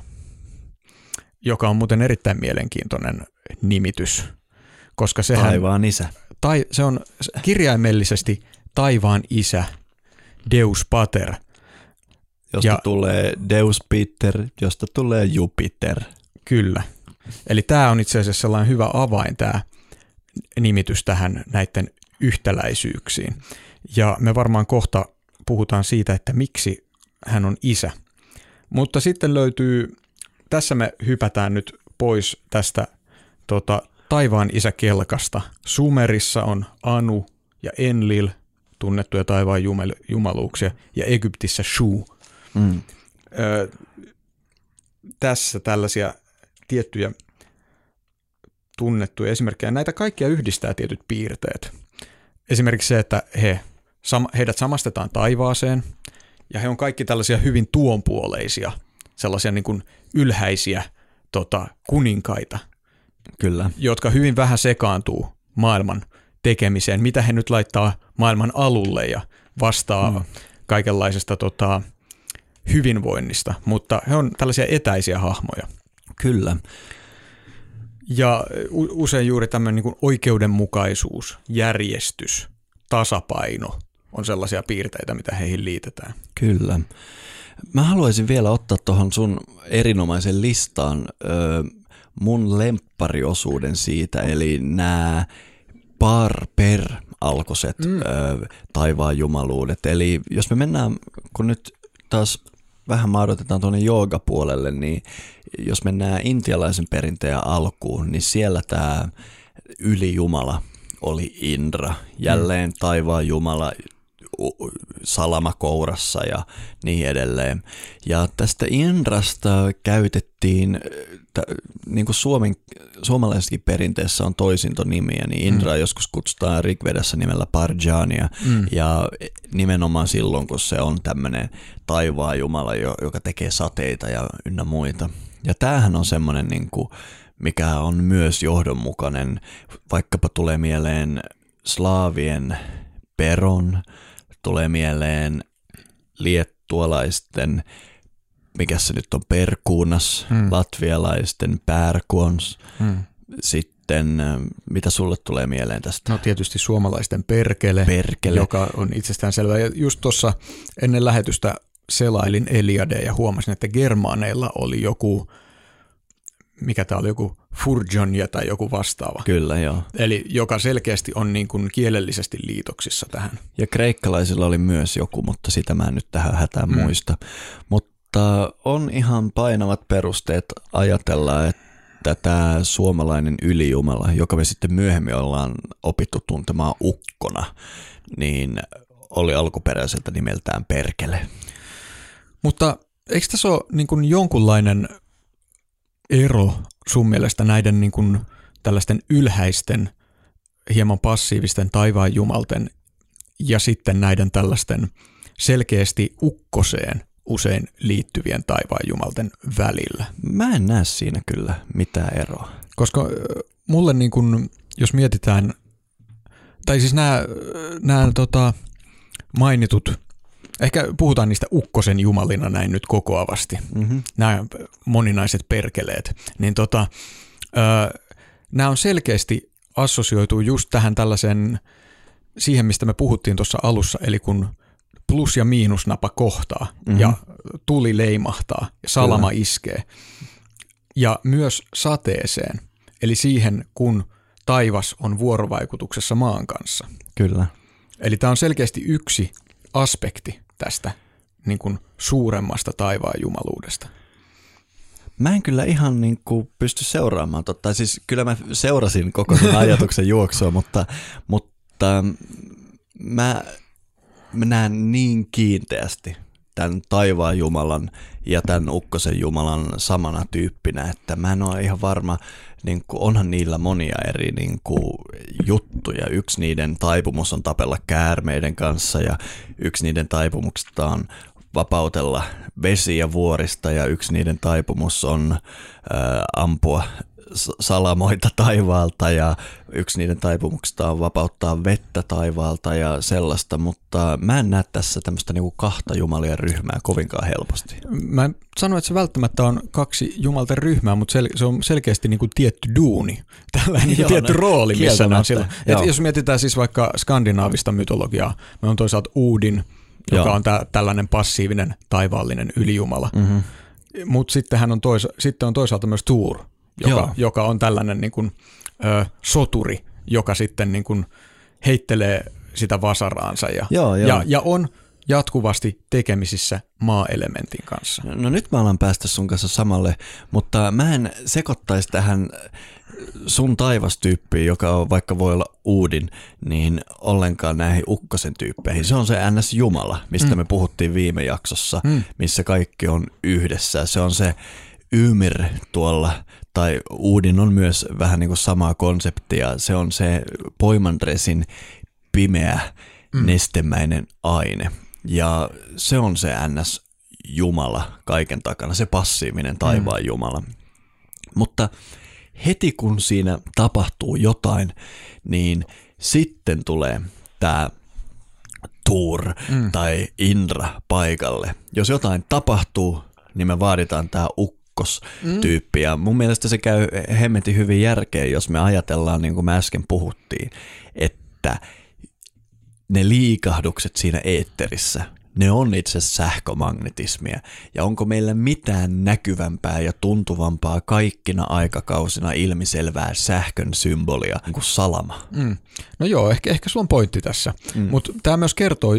joka on muuten erittäin mielenkiintoinen nimitys, koska sehän taivaan isä. tai, se on kirjaimellisesti taivaan isä, Deus Pater. Josta ja, tulee Deus Peter, josta tulee Jupiter. Kyllä. Eli tämä on itse asiassa sellainen hyvä avain tämä nimitys tähän näiden yhtäläisyyksiin. Ja me varmaan kohta puhutaan siitä, että miksi hän on isä. Mutta sitten löytyy, tässä me hypätään nyt pois tästä tota, taivaan isäkelkasta. Sumerissa on Anu ja Enlil, tunnettuja taivaan jumel- jumaluuksia, ja Egyptissä Shu. Mm. Ö, tässä tällaisia tiettyjä tunnettuja esimerkkejä. Näitä kaikkia yhdistää tietyt piirteet. Esimerkiksi se, että he, sam, heidät samastetaan taivaaseen ja he on kaikki tällaisia hyvin tuonpuoleisia, sellaisia niin kuin ylhäisiä tota, kuninkaita, Kyllä. jotka hyvin vähän sekaantuu maailman tekemiseen, mitä he nyt laittaa maailman alulle ja vastaa mm. kaikenlaisesta tota, hyvinvoinnista, mutta he on tällaisia etäisiä hahmoja. Kyllä. Ja usein juuri tämmöinen niin kuin oikeudenmukaisuus, järjestys, tasapaino on sellaisia piirteitä, mitä heihin liitetään. Kyllä. Mä haluaisin vielä ottaa tuohon sun erinomaisen listaan ö, mun lemppariosuuden siitä, eli nämä par per alkoiset mm. ö, taivaan jumaluudet. Eli jos me mennään, kun nyt taas vähän maadotetaan tuonne joogapuolelle, niin jos mennään intialaisen perinteen alkuun, niin siellä tämä ylijumala oli Indra, jälleen taivaan jumala u- salama kourassa ja niin edelleen. Ja tästä Indrasta käytettiin, t- niin kuin Suomen, suomalaisessakin perinteessä on toisintonimiä, niin Indra mm. joskus kutsutaan Rigvedassa nimellä Parjania, mm. ja nimenomaan silloin, kun se on tämmöinen taivaan jumala, jo- joka tekee sateita ja ynnä muita. Ja tämähän on semmoinen, niin kuin, mikä on myös johdonmukainen, vaikkapa tulee mieleen slaavien peron, tulee mieleen liettualaisten, mikä se nyt on, perkuunas, hmm. latvialaisten pärkuons, Hmm. sitten äh, mitä sulle tulee mieleen tästä? No tietysti suomalaisten perkele, Perkele. joka on itsestään selvä. Ja just tuossa ennen lähetystä selailin Eliade ja huomasin, että germaaneilla oli joku, mikä tämä oli, joku Furjonja tai joku vastaava. Kyllä, joo. Eli joka selkeästi on niin kuin kielellisesti liitoksissa tähän. Ja kreikkalaisilla oli myös joku, mutta sitä mä en nyt tähän hätään mm. muista. Mutta on ihan painavat perusteet ajatella, että tämä suomalainen ylijumala, joka me sitten myöhemmin ollaan opittu tuntemaan ukkona, niin oli alkuperäiseltä nimeltään Perkele. Mutta eikö tässä ole niin kuin jonkunlainen ero sun mielestä näiden niin kuin tällaisten ylhäisten, hieman passiivisten taivaan jumalten ja sitten näiden tällaisten selkeästi ukkoseen usein liittyvien taivaan jumalten välillä? Mä en näe siinä kyllä mitään eroa. Koska mulle niin kuin, jos mietitään, tai siis nämä, nämä tota, mainitut, ehkä puhutaan niistä ukkosen jumalina näin nyt kokoavasti, Mm-hmm. nämä moninaiset perkeleet, niin tota, ö, nämä on selkeästi assosioitu just tähän tällaisen, siihen mistä me puhuttiin tuossa alussa, eli kun plus- ja miinusnapa kohtaa mm-hmm. ja tuli leimahtaa ja salama Kyllä. iskee. Ja myös sateeseen, eli siihen, kun taivas on vuorovaikutuksessa maan kanssa. Kyllä. Eli tämä on selkeästi yksi aspekti tästä niin kuin suuremmasta taivaan jumaluudesta. Mä en kyllä ihan niin kuin pysty seuraamaan, totta. siis kyllä mä seurasin koko sen ajatuksen juoksua, mutta, mutta mä, mä näen niin kiinteästi tämän taivaan Jumalan ja tämän ukkosen Jumalan samana tyyppinä, että mä en ole ihan varma, niin kuin, onhan niillä monia eri niin kuin, juttuja. Yksi niiden taipumus on tapella käärmeiden kanssa ja yksi niiden taipumuksista on vapautella vesiä vuorista ja yksi niiden taipumus on ä, ampua salamoita taivaalta ja yksi niiden taipumuksista on vapauttaa vettä taivaalta ja sellaista, mutta mä en näe tässä tämmöistä niinku kahta jumalien ryhmää kovinkaan helposti. Mä en sano, että se välttämättä on kaksi jumalten ryhmää, mutta sel- se on selkeästi niinku tietty duuni, tällainen niinku tietty rooli, missä ne on sillä. Et jos mietitään siis vaikka skandinaavista mytologiaa, me on toisaalta Uudin, joka Joo. on tä- tällainen passiivinen taivaallinen ylijumala. Mm-hmm. Mutta sitten, on toisa- sitten on toisaalta myös Tuur, joka, joka on tällainen niin kuin, ö, soturi, joka sitten niin kuin heittelee sitä vasaraansa ja, joo, joo. ja, ja on jatkuvasti tekemisissä maa-elementin kanssa. No nyt mä alan päästä sun kanssa samalle, mutta mä en sekoittaisi tähän sun taivastyyppiin, joka on vaikka voi olla uudin, niin ollenkaan näihin ukkosen tyyppeihin. Se on se NS Jumala, mistä mm. me puhuttiin viime jaksossa, mm. missä kaikki on yhdessä. Se on se Ymir tuolla, tai Uudin on myös vähän niin kuin samaa konseptia. Se on se poimandresin pimeä mm. nestemäinen aine. Ja se on se NS Jumala kaiken takana, se passiivinen taivaan mm. Jumala. Mutta heti kun siinä tapahtuu jotain, niin sitten tulee tämä Tuur mm. tai Indra paikalle. Jos jotain tapahtuu, niin me vaaditaan tämä ukkostyyppi. Mm. Ja mun mielestä se käy hemmetin hyvin järkeen, jos me ajatellaan, niin kuin me äsken puhuttiin, että ne liikahdukset siinä eetterissä, ne on itse sähkömagnetismia. Ja onko meillä mitään näkyvämpää ja tuntuvampaa kaikkina aikakausina ilmiselvää sähkön symbolia kuin salama? Mm. No joo, ehkä, ehkä sulla on pointti tässä. Mm. Mutta tämä myös kertoo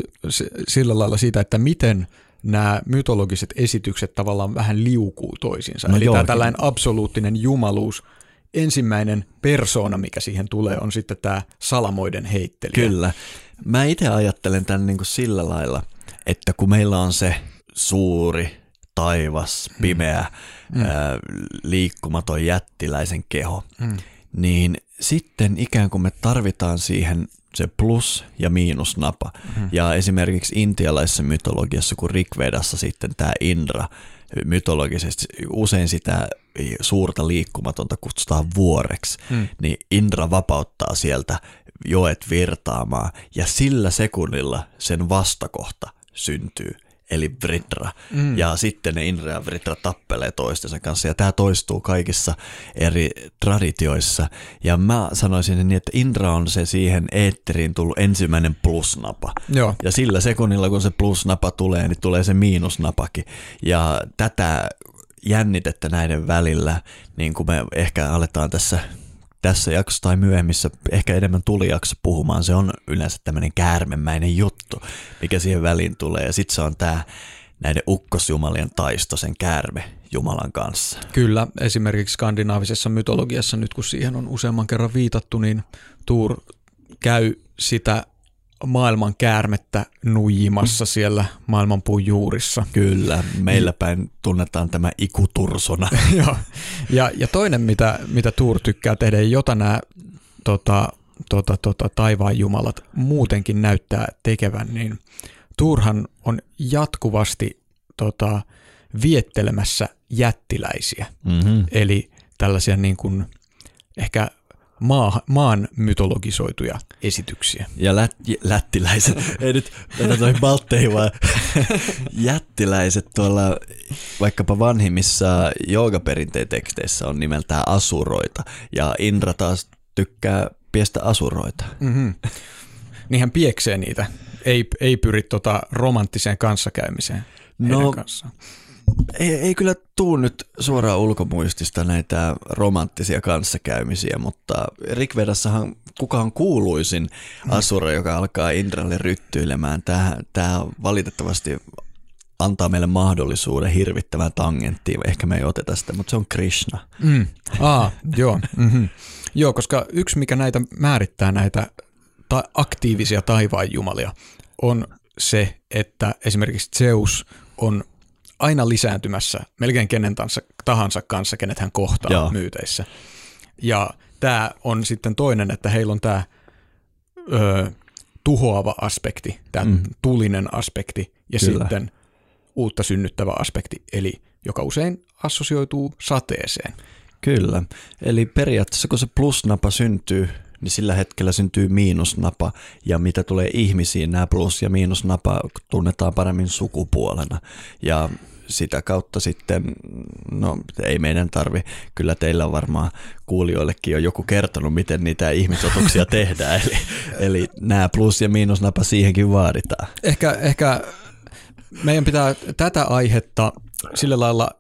sillä lailla siitä, että miten nämä mytologiset esitykset tavallaan vähän liukuu toisiinsa. No Eli tämä tällainen absoluuttinen jumaluus, ensimmäinen persona, mikä siihen tulee, on sitten tämä salamoiden heittelijä. Kyllä. Mä itse ajattelen tämän niin kuin sillä lailla – että kun meillä on se suuri, taivas, pimeä, mm. ää, liikkumaton jättiläisen keho, mm. niin sitten ikään kuin me tarvitaan siihen se plus- ja miinusnapa. Mm. Ja esimerkiksi intialaisessa mytologiassa, kun Rikvedassa sitten tämä Indra, mytologisesti usein sitä suurta liikkumatonta kutsutaan vuoreksi, mm. niin Indra vapauttaa sieltä joet virtaamaan ja sillä sekunnilla sen vastakohta syntyy, eli Vritra. Mm. Ja sitten ne Indra ja Vritra tappelee toistensa kanssa, ja tämä toistuu kaikissa eri traditioissa. Ja mä sanoisin niin, että Indra on se siihen eetteriin tullut ensimmäinen plusnapa. Joo. Ja sillä sekunnilla, kun se plusnapa tulee, niin tulee se miinusnapakin. Ja tätä jännitettä näiden välillä, niin kuin me ehkä aletaan tässä tässä jaksossa tai myöhemmissä ehkä enemmän tulijakso puhumaan, se on yleensä tämmöinen käärmemäinen juttu, mikä siihen väliin tulee. Ja sitten se on tämä näiden ukkosjumalien taisto sen käärme Jumalan kanssa. Kyllä, esimerkiksi skandinaavisessa mytologiassa, nyt kun siihen on useamman kerran viitattu, niin Tuur käy sitä maailman käärmettä nuijimassa siellä maailmanpuun juurissa. Kyllä, meillä päin tunnetaan tämä ikutursona. Joo. Ja, ja toinen, mitä, mitä Tuur tykkää tehdä, jota nämä tota, tota, tota, taivaan jumalat muutenkin näyttää tekevän, niin Tuurhan on jatkuvasti tota, viettelemässä jättiläisiä. Mm-hmm. Eli tällaisia niin kuin ehkä maa, maan mytologisoituja esityksiä. Ja lät, lättiläiset, ei nyt tätä toi baltteihin, vaan jättiläiset tuolla vaikkapa vanhimmissa joogaperinteen teksteissä on nimeltään asuroita, ja Indra taas tykkää piestä asuroita. Mm-hmm. Niin hän pieksee niitä ei, ei pyri tota romanttiseen kanssakäymiseen No. Ei, ei kyllä tuu nyt suoraan ulkomuistista näitä romanttisia kanssakäymisiä, mutta Rikvedassahan kuka on kuuluisin asura, joka alkaa Indralle ryttyilemään. Tämä, tämä valitettavasti antaa meille mahdollisuuden hirvittävään tangenttiin. Ehkä me ei oteta sitä, mutta se on Krishna. Mm. Aa, joo. Mm-hmm. Joo, koska yksi mikä näitä määrittää näitä ta- aktiivisia taivaanjumalia on se, että esimerkiksi Zeus on aina lisääntymässä melkein kenen tahansa, tahansa kanssa, kenet hän kohtaa Joo. Myyteissä. Ja tämä on sitten toinen, että heillä on tämä ö, tuhoava aspekti, tämä mm. tulinen aspekti ja Kyllä. sitten uutta synnyttävä aspekti, eli joka usein assosioituu sateeseen. Kyllä. Eli periaatteessa kun se plusnapa syntyy, niin sillä hetkellä syntyy miinusnapa. Ja mitä tulee ihmisiin, nämä plus- ja miinusnapa tunnetaan paremmin sukupuolena. Ja sitä kautta sitten, no ei meidän tarvi, kyllä teillä on varmaan kuulijoillekin jo joku kertonut, miten niitä ihmisotuksia tehdään. Eli, eli nämä plus- ja miinusnapa siihenkin vaaditaan. Ehkä, ehkä meidän pitää tätä aihetta sillä lailla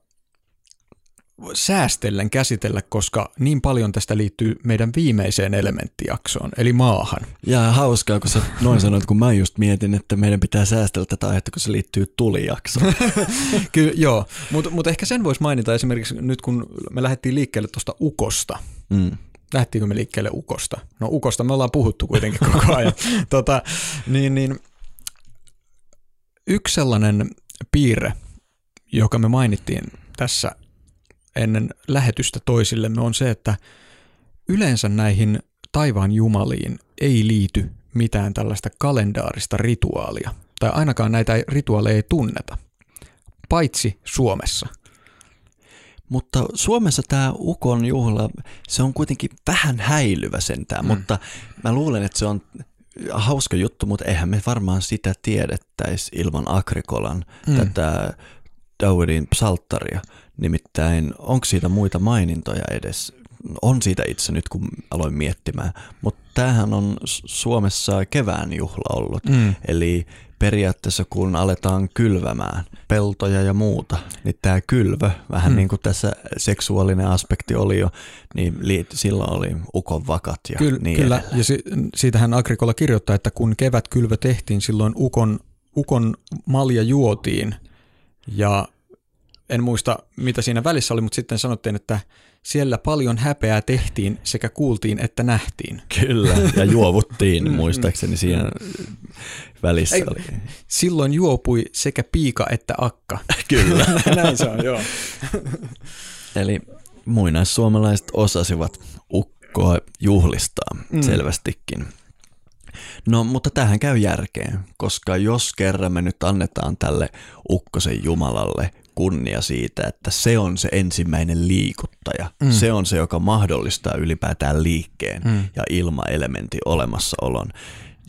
säästellen käsitellä, koska niin paljon tästä liittyy meidän viimeiseen elementtijaksoon, eli maahan. Ja hauskaa, kun sä noin sanoit, kun mä just mietin, että meidän pitää säästellä tätä aihetta, kun se liittyy tulijaksoon. Kyllä, joo, mutta mut ehkä sen voisi mainita esimerkiksi nyt, kun me lähdettiin liikkeelle tuosta ukosta. Mm. Lähtiinkö me liikkeelle ukosta? No ukosta me ollaan puhuttu kuitenkin koko ajan. tota, niin, niin, yksi sellainen piirre, joka me mainittiin tässä ennen lähetystä toisillemme, on se, että yleensä näihin taivaan jumaliin ei liity mitään tällaista kalendaarista rituaalia. Tai ainakaan näitä rituaaleja ei tunneta. Paitsi Suomessa. Mutta Suomessa tämä Ukon juhla, se on kuitenkin vähän häilyvä sentään, mm. mutta mä luulen, että se on hauska juttu, mutta eihän me varmaan sitä tiedettäisi ilman Agrikolan mm. tätä Dawidin psalttaria. Nimittäin onko siitä muita mainintoja edes? On siitä itse nyt, kun aloin miettimään, mutta tämähän on Suomessa kevään juhla ollut. Mm. Eli periaatteessa kun aletaan kylvämään peltoja ja muuta, niin tämä kylvö, vähän mm. niin kuin tässä seksuaalinen aspekti oli jo, niin liit, silloin oli ukon vakat ja Kyllä, niin kyllä. edelleen. ja si- siitähän Agrikola kirjoittaa, että kun kevätkylvö tehtiin, silloin ukon, ukon malja juotiin ja en muista mitä siinä välissä oli, mutta sitten sanottiin, että siellä paljon häpeää tehtiin sekä kuultiin että nähtiin. Kyllä, ja juovuttiin muistaakseni siinä välissä. Ei, oli. Silloin juopui sekä piika että akka. Kyllä. Näin se on, joo. Eli muinaissuomalaiset osasivat ukkoa juhlistaa mm. selvästikin. No, mutta tähän käy järkeen, koska jos kerran me nyt annetaan tälle ukkosen jumalalle kunnia siitä, että se on se ensimmäinen liikuttaja. Mm. Se on se, joka mahdollistaa ylipäätään liikkeen mm. ja ilmaelementin olemassaolon.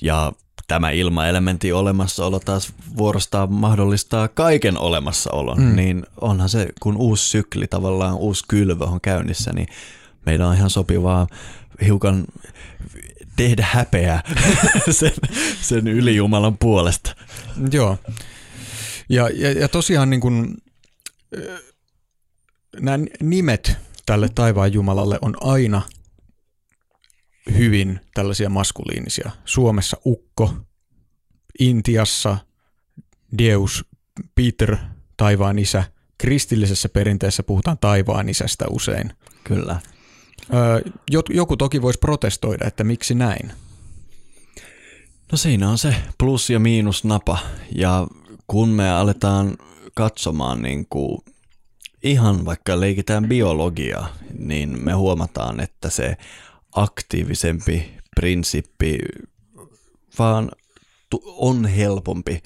Ja tämä ilmaelementin olemassaolo taas vuorostaan mahdollistaa kaiken olemassaolon, mm. niin onhan se, kun uusi sykli, tavallaan uusi kylvö on käynnissä, niin meidän on ihan sopivaa hiukan tehdä häpeää sen, sen ylijumalan puolesta. Joo. Ja, ja, ja tosiaan niin kuin, nämä nimet tälle taivaan jumalalle on aina hyvin tällaisia maskuliinisia. Suomessa ukko, Intiassa Deus, Peter, taivaan isä. Kristillisessä perinteessä puhutaan taivaan isästä usein. Kyllä. Öö, joku toki voisi protestoida, että miksi näin. No siinä on se plus- ja miinusnapa. Ja kun me aletaan katsomaan niin kuin ihan vaikka leikitään biologiaa, niin me huomataan, että se aktiivisempi prinsippi vaan on helpompi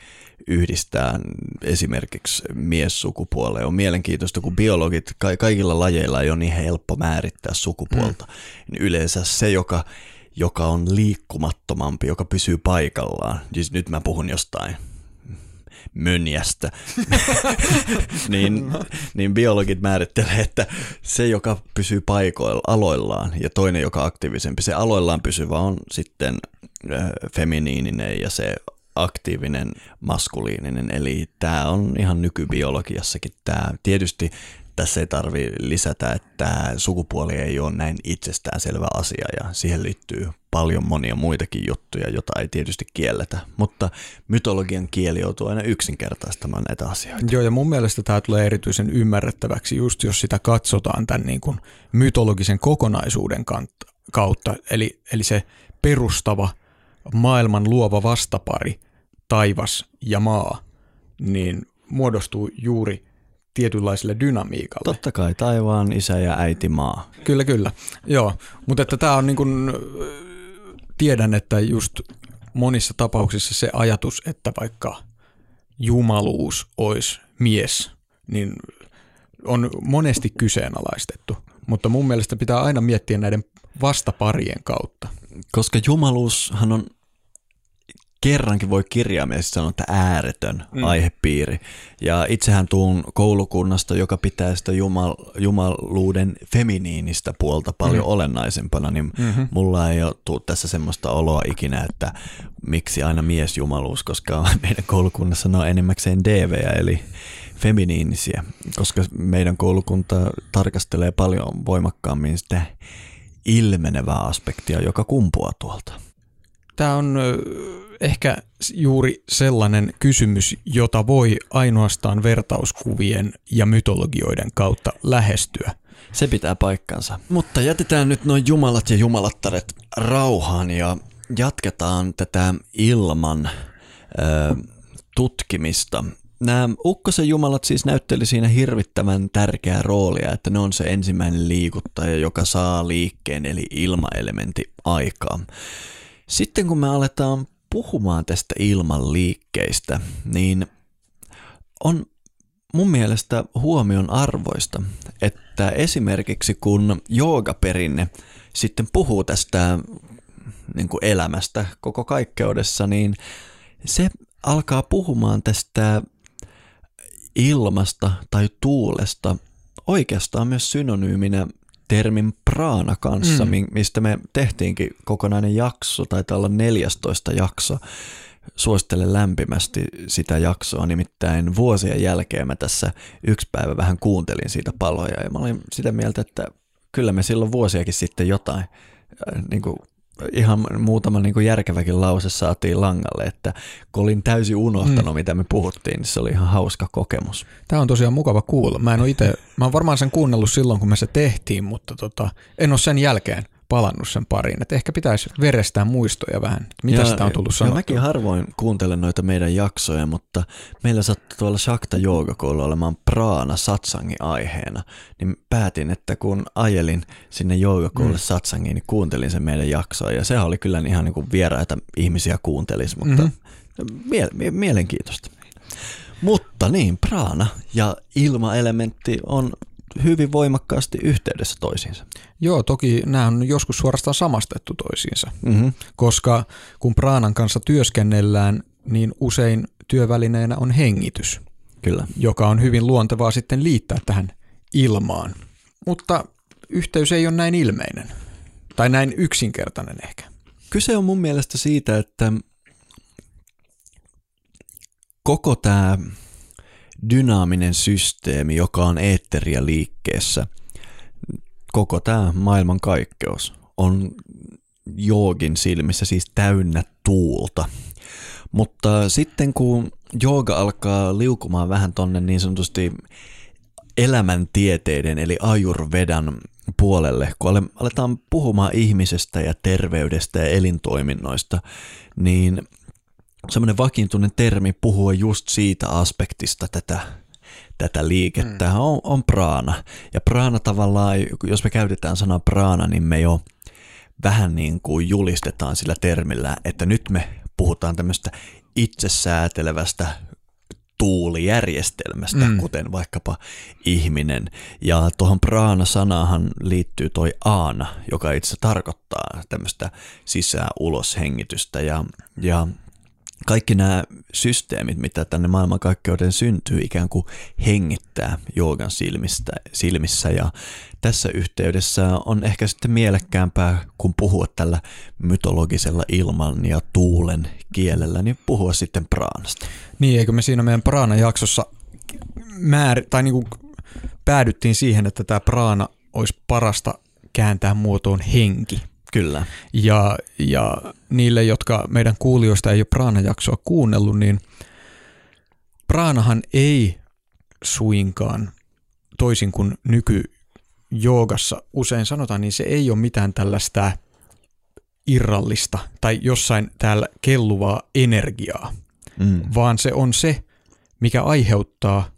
yhdistää esimerkiksi miessukupuoleen. On mielenkiintoista, kun biologit, kaikilla lajeilla ei ole niin helppo määrittää sukupuolta. Mm. Yleensä se, joka, joka on liikkumattomampi, joka pysyy paikallaan, siis nyt mä puhun jostain mönjästä, niin, niin biologit määrittelee, että se, joka pysyy paikoilla, aloillaan ja toinen, joka aktiivisempi, se aloillaan pysyvä on sitten äh, feminiininen ja se aktiivinen maskuliininen, eli tämä on ihan nykybiologiassakin tämä. Tietysti tässä ei tarvi lisätä, että sukupuoli ei ole näin itsestäänselvä asia ja siihen liittyy paljon monia muitakin juttuja, jota ei tietysti kielletä, mutta mytologian kieli joutuu aina yksinkertaistamaan näitä asioita. Joo, ja mun mielestä tämä tulee erityisen ymmärrettäväksi just jos sitä katsotaan tämän niin kuin mytologisen kokonaisuuden kautta, eli, eli se perustava maailman luova vastapari, taivas ja maa, niin muodostuu juuri tietynlaiselle dynamiikalle. Totta kai, taivaan isä ja äiti maa. Kyllä, kyllä. Joo, mutta että tämä on niin kuin, tiedän, että just monissa tapauksissa se ajatus, että vaikka jumaluus olisi mies, niin on monesti kyseenalaistettu. Mutta mun mielestä pitää aina miettiä näiden vastaparien kautta. Koska jumaluushan on kerrankin voi kirjaimellisesti sanoa, että ääretön mm. aihepiiri. Ja itsehän tuun koulukunnasta, joka pitää sitä jumal, jumaluuden feminiinistä puolta paljon mm. olennaisempana, niin mm-hmm. mulla ei ole tuu tässä semmoista oloa ikinä, että miksi aina miesjumaluus, koska meidän koulukunnassa ne on enimmäkseen DV, eli feminiinisiä, koska meidän koulukunta tarkastelee paljon voimakkaammin sitä ilmenevää aspektia, joka kumpuaa tuolta. Tämä on ehkä juuri sellainen kysymys, jota voi ainoastaan vertauskuvien ja mytologioiden kautta lähestyä. Se pitää paikkansa. Mutta jätetään nyt noin jumalat ja jumalattaret rauhaan ja jatketaan tätä ilman ö, tutkimista. Nämä Ukkosen jumalat siis näytteli siinä hirvittävän tärkeää roolia, että ne on se ensimmäinen liikuttaja, joka saa liikkeen eli ilmaelementti aikaa. Sitten kun me aletaan puhumaan tästä ilmanliikkeistä, niin on mun mielestä huomion arvoista, että esimerkiksi kun joogaperinne sitten puhuu tästä niin kuin elämästä koko kaikkeudessa, niin se alkaa puhumaan tästä ilmasta tai tuulesta oikeastaan myös synonyyminä termin praana kanssa, mm. mistä me tehtiinkin kokonainen jakso, tai olla 14 jakso. Suosittelen lämpimästi sitä jaksoa, nimittäin vuosien jälkeen mä tässä yksi päivä vähän kuuntelin siitä paloja ja mä olin sitä mieltä, että kyllä me silloin vuosiakin sitten jotain äh, niin kuin ihan muutama niin kuin järkeväkin lause saatiin langalle, että kun olin täysin unohtanut, mm. mitä me puhuttiin, niin se oli ihan hauska kokemus. Tämä on tosiaan mukava kuulla. Mä en ole itse, mä oon varmaan sen kuunnellut silloin, kun me se tehtiin, mutta tota, en ole sen jälkeen palannut sen pariin. Että ehkä pitäisi verestää muistoja vähän, mitä ja, sitä on tullut sanottua. Mäkin harvoin kuuntelen noita meidän jaksoja, mutta meillä sattuu tuolla Shakta Joogakoululla olemaan praana satsangi aiheena. Niin päätin, että kun ajelin sinne joogakoululle mm. satsangiin, niin kuuntelin sen meidän jaksoa. Ja se oli kyllä ihan niin kuin vieraita ihmisiä kuuntelisi, mutta mm-hmm. mie- mielenkiintoista. Mutta niin, praana ja ilmaelementti on hyvin voimakkaasti yhteydessä toisiinsa. Joo, toki nämä on joskus suorastaan samastettu toisiinsa, mm-hmm. koska kun praanan kanssa työskennellään, niin usein työvälineenä on hengitys, Kyllä. joka on hyvin luontevaa sitten liittää tähän ilmaan. Mutta yhteys ei ole näin ilmeinen, tai näin yksinkertainen ehkä. Kyse on mun mielestä siitä, että koko tämä dynaaminen systeemi, joka on eetteriä liikkeessä. Koko tämä maailman kaikkeus on joogin silmissä siis täynnä tuulta. Mutta sitten kun jooga alkaa liukumaan vähän tonne niin sanotusti elämäntieteiden eli ajurvedan puolelle, kun aletaan puhumaan ihmisestä ja terveydestä ja elintoiminnoista, niin semmoinen vakiintunen termi puhua just siitä aspektista tätä, tätä liikettä mm. on, on praana. Ja praana tavallaan, jos me käytetään sanaa praana, niin me jo vähän niin kuin julistetaan sillä termillä, että nyt me puhutaan tämmöistä itsesäätelevästä tuulijärjestelmästä, mm. kuten vaikkapa ihminen. Ja tuohon praana-sanahan liittyy toi aana, joka itse tarkoittaa tämmöistä sisään-ulos hengitystä. Ja, ja kaikki nämä systeemit, mitä tänne maailmankaikkeuden syntyy, ikään kuin hengittää joogan silmistä, silmissä. Ja tässä yhteydessä on ehkä sitten mielekkäämpää, kun puhua tällä mytologisella ilman ja tuulen kielellä, niin puhua sitten praanasta. Niin, eikö me siinä meidän praana-jaksossa määr, tai niin kuin päädyttiin siihen, että tämä praana olisi parasta kääntää muotoon henki. Kyllä. Ja, ja niille, jotka meidän kuulijoista ei ole praana-jaksoa kuunnellut, niin praanahan ei suinkaan, toisin kuin nyky joogassa usein sanotaan, niin se ei ole mitään tällaista irrallista tai jossain täällä kelluvaa energiaa, mm. vaan se on se, mikä aiheuttaa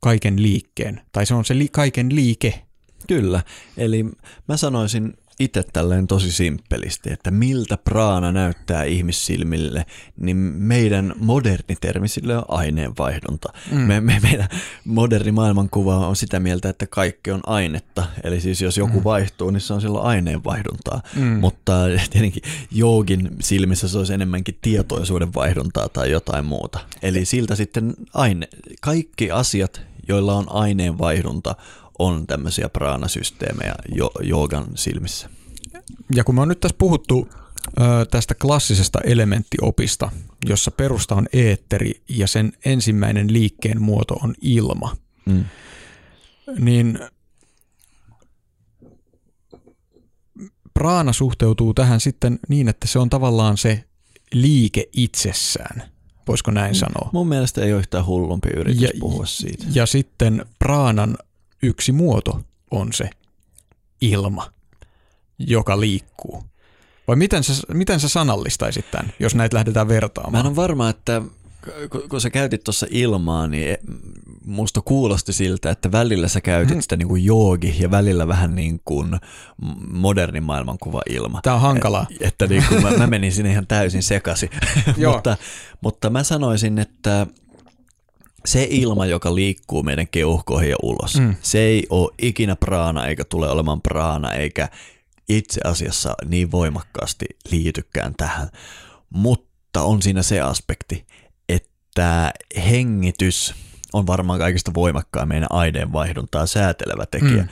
kaiken liikkeen, tai se on se li- kaiken liike. Kyllä, eli mä sanoisin itse tälleen tosi simppelisti, että miltä praana näyttää ihmissilmille, niin meidän moderni termi sille on aineenvaihdunta. Mm. Me, me, meidän moderni maailmankuva on sitä mieltä, että kaikki on ainetta. Eli siis jos joku mm. vaihtuu, niin se on silloin aineenvaihduntaa. Mm. Mutta tietenkin joogin silmissä se olisi enemmänkin tietoisuuden vaihduntaa tai jotain muuta. Eli siltä sitten aine, kaikki asiat, joilla on aineenvaihdunta, on tämmöisiä praanasysteemejä jo, joogan silmissä. Ja kun me on nyt tässä puhuttu ö, tästä klassisesta elementtiopista, jossa perusta on eetteri ja sen ensimmäinen liikkeen muoto on ilma, mm. niin praana suhteutuu tähän sitten niin, että se on tavallaan se liike itsessään. Voisiko näin sanoa? Mun mielestä ei ole yhtään hullumpi yritys ja, puhua siitä. Ja sitten praanan yksi muoto on se ilma, joka liikkuu. Vai miten sä, miten sä sanallistaisit tämän, jos näitä lähdetään vertaamaan? Mä en ole varma, että kun sä käytit tuossa ilmaa, niin e, musta kuulosti siltä, että välillä sä käytit sitä niin kuin joogi ja välillä vähän niin kuin moderni maailmankuva ilma. Tää on hankalaa. Et, että niin kuin mä, mä menin sinne ihan täysin sekaisin. mutta, mutta mä sanoisin, että se ilma, joka liikkuu meidän keuhkoihin ja ulos, mm. se ei ole ikinä praana eikä tule olemaan praana eikä itse asiassa niin voimakkaasti liitykään tähän. Mutta on siinä se aspekti, että hengitys on varmaan kaikista voimakkain meidän aineenvaihduntaa säätelevä tekijä. Mm.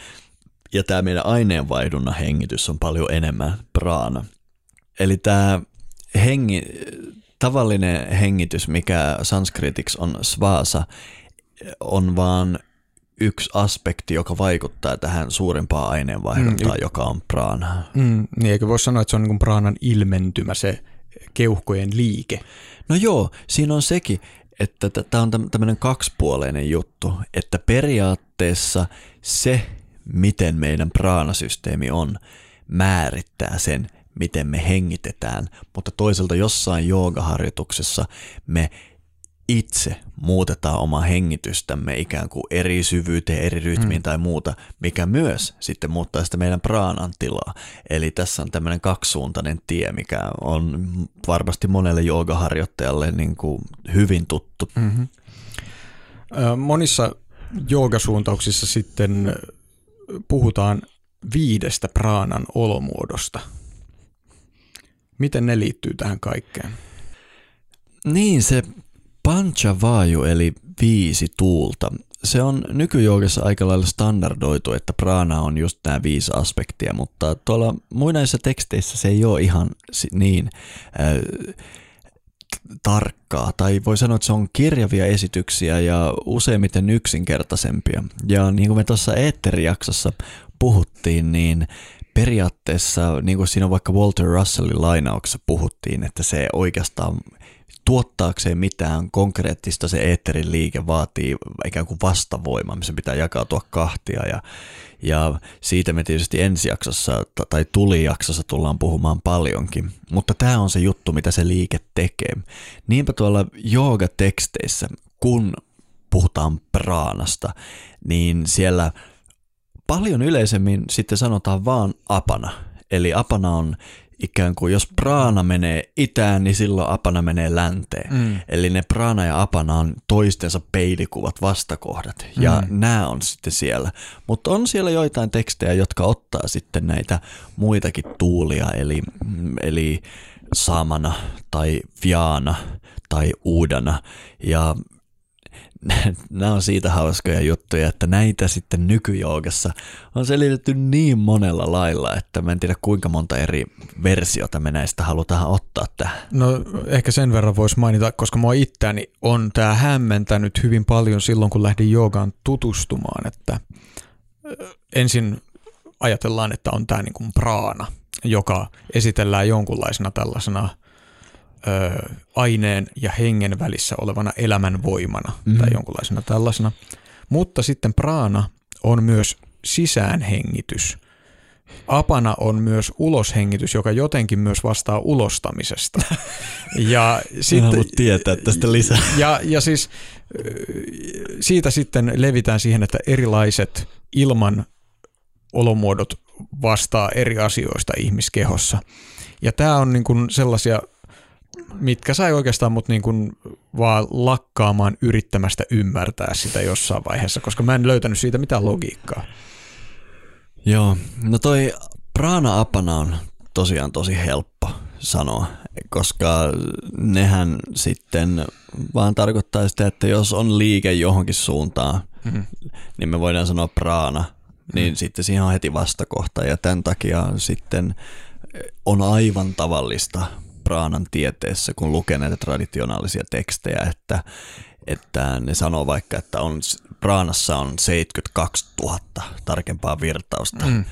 Ja tämä meidän aineenvaihdunnan hengitys on paljon enemmän praana. Eli tämä hengi, tavallinen hengitys, mikä sanskritiksi on svasa, on vaan yksi aspekti, joka vaikuttaa tähän suurimpaan aineenvaihduntaan, mm, joka on prana. Mm, niin eikö voi sanoa, että se on niin praanan ilmentymä, se keuhkojen liike? No joo, siinä on sekin, että tämä on tämmöinen kaksipuoleinen juttu, että periaatteessa se, miten meidän praanasysteemi on, määrittää sen, miten me hengitetään, mutta toisaalta jossain joogaharjoituksessa me itse muutetaan omaa hengitystämme ikään kuin eri syvyyteen, eri rytmiin mm. tai muuta, mikä myös sitten muuttaa sitä meidän praanan tilaa. Eli tässä on tämmöinen kaksisuuntainen tie, mikä on varmasti monelle joogaharjoittajalle niin kuin hyvin tuttu. Mm-hmm. Monissa joogasuuntauksissa sitten puhutaan viidestä praanan olomuodosta – Miten ne liittyy tähän kaikkeen? Niin, se Panchavaju eli viisi tuulta. Se on nykyjoogassa aika lailla standardoitu, että prana on just nämä viisi aspektia, mutta tuolla muinaisissa teksteissä se ei ole ihan niin äh, tarkkaa, tai voi sanoa, että se on kirjavia esityksiä ja useimmiten yksinkertaisempia. Ja niin kuin me tuossa Eetterijaksossa puhuttiin, niin periaatteessa, niin kuin siinä vaikka Walter Russellin lainauksessa puhuttiin, että se oikeastaan tuottaakseen mitään konkreettista se eetterin liike vaatii ikään kuin vastavoima, missä pitää jakautua kahtia ja, ja siitä me tietysti ensi jaksossa tai tulijaksossa tullaan puhumaan paljonkin, mutta tämä on se juttu, mitä se liike tekee. Niinpä tuolla joogateksteissä, kun puhutaan praanasta, niin siellä – paljon yleisemmin sitten sanotaan vaan apana. Eli apana on ikään kuin, jos praana menee itään, niin silloin apana menee länteen. Mm. Eli ne praana ja apana on toistensa peilikuvat, vastakohdat. Ja mm. nämä on sitten siellä. Mutta on siellä joitain tekstejä, jotka ottaa sitten näitä muitakin tuulia, eli, eli samana tai viana tai uudana. Ja nämä on siitä hauskoja juttuja, että näitä sitten nykyjoogassa on selitetty niin monella lailla, että mä en tiedä kuinka monta eri versiota me näistä halutaan ottaa tähän. No ehkä sen verran voisi mainita, koska mua itseäni on tämä hämmentänyt hyvin paljon silloin, kun lähdin joogaan tutustumaan, että ensin ajatellaan, että on tämä niin kuin praana, joka esitellään jonkunlaisena tällaisena ö, aineen ja hengen välissä olevana elämänvoimana mm-hmm. tai jonkunlaisena tällaisena. Mutta sitten praana on myös sisäänhengitys. Apana on myös uloshengitys, joka jotenkin myös vastaa ulostamisesta. Ja sitten, tietää tästä lisää. Ja, ja siis siitä sitten levitään siihen, että erilaiset ilman olomuodot vastaa eri asioista ihmiskehossa. Ja tämä on niin kuin sellaisia mitkä sai oikeastaan mut niin kuin vaan lakkaamaan yrittämästä ymmärtää sitä jossain vaiheessa, koska mä en löytänyt siitä mitään logiikkaa. Joo, no toi prana apana on tosiaan tosi helppo sanoa, koska nehän sitten vaan tarkoittaa sitä, että jos on liike johonkin suuntaan, mm-hmm. niin me voidaan sanoa praana, niin mm-hmm. sitten siihen on heti vastakohta ja tämän takia sitten on aivan tavallista praanan tieteessä, kun lukee näitä traditionaalisia tekstejä, että, että ne sanoo vaikka, että on, praanassa on 72 000 tarkempaa virtausta. Mm.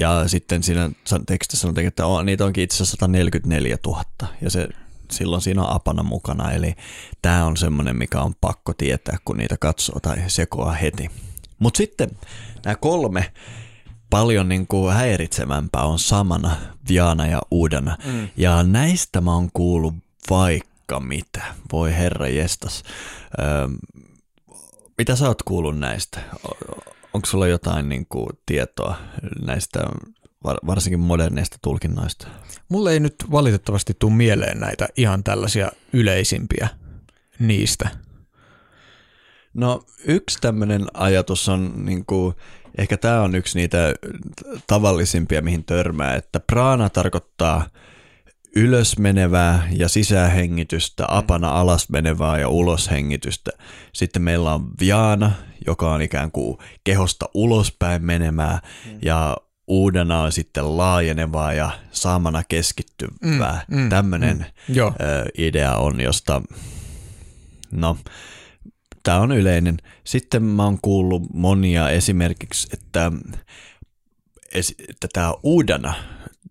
Ja sitten siinä tekstissä sanotaan, että on, niitä onkin itse asiassa 144 000. Ja se, silloin siinä on apana mukana. Eli tämä on semmoinen, mikä on pakko tietää, kun niitä katsoo tai sekoaa heti. Mutta sitten nämä kolme paljon niin kuin häiritsevämpää on samana, Viana ja Uudana. Mm. Ja näistä mä oon kuullut vaikka mitä. Voi herra jestas. Öö, mitä sä oot kuullut näistä? Onko sulla jotain niin kuin, tietoa näistä varsinkin moderneista tulkinnoista? Mulle ei nyt valitettavasti tule mieleen näitä ihan tällaisia yleisimpiä niistä. No yksi tämmöinen ajatus on niin kuin, Ehkä tämä on yksi niitä tavallisimpia, mihin törmää, että praana tarkoittaa ylösmenevää ja sisähengitystä, apana alasmenevää ja uloshengitystä. Sitten meillä on viana, joka on ikään kuin kehosta ulospäin menemää mm. ja uudena on sitten laajenevaa ja saamana keskittyvää. Mm, mm, Tämmöinen mm, idea on, josta no Tämä on yleinen. Sitten mä oon kuullut monia esimerkiksi, että, että tämä uudana,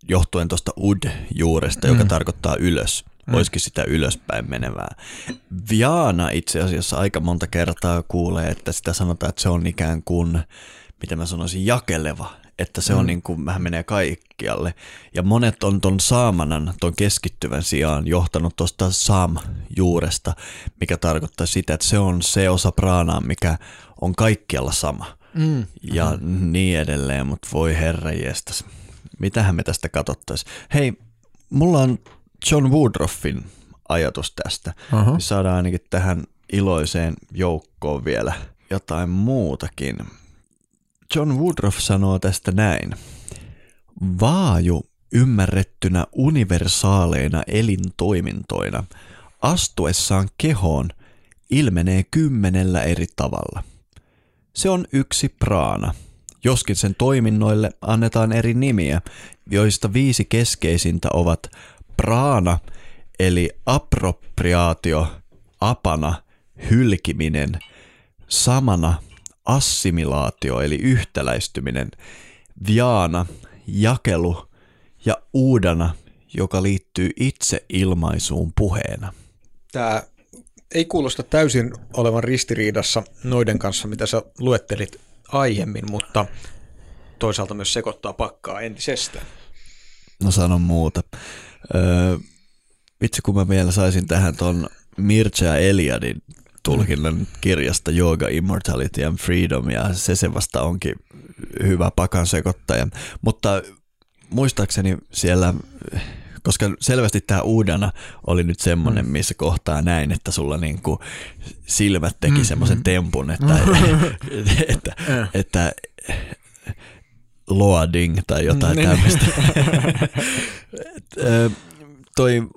johtuen tuosta ud-juuresta, mm. joka tarkoittaa ylös, mm. olisikin sitä ylöspäin menevää. Viana itse asiassa aika monta kertaa kuulee, että sitä sanotaan, että se on ikään kuin, mitä mä sanoisin, jakeleva että se on mm. niin kuin, vähän menee kaikkialle. Ja monet on ton saamanan, ton keskittyvän sijaan johtanut tuosta saam-juuresta, mikä tarkoittaa sitä, että se on se osa praanaa, mikä on kaikkialla sama. Mm. Ja mm. niin edelleen, mutta voi herra jestas. Mitähän me tästä katsottaisiin? Hei, mulla on John Woodruffin ajatus tästä. Uh-huh. Saadaan ainakin tähän iloiseen joukkoon vielä jotain muutakin. John Woodruff sanoo tästä näin. Vaaju ymmärrettynä universaaleina elintoimintoina astuessaan kehoon ilmenee kymmenellä eri tavalla. Se on yksi praana, joskin sen toiminnoille annetaan eri nimiä, joista viisi keskeisintä ovat praana eli appropriaatio, apana, hylkiminen, samana assimilaatio eli yhtäläistyminen, viana, jakelu ja uudana, joka liittyy itse ilmaisuun puheena. Tämä ei kuulosta täysin olevan ristiriidassa noiden kanssa, mitä sä luettelit aiemmin, mutta toisaalta myös sekoittaa pakkaa entisestään. No sanon muuta. Öö, vitsi kun mä vielä saisin tähän ton Mircea Eliadin tulkinnan kirjasta Yoga, Immortality and Freedom ja se se vasta onkin hyvä pakan sekoittaja. Mutta muistaakseni siellä, koska selvästi tämä uudena oli nyt semmoinen, mm. missä kohtaa näin, että sulla niinku silmät teki mm, semmoisen mm. tempun, että, että, että, että loading tai jotain tämmöistä. toi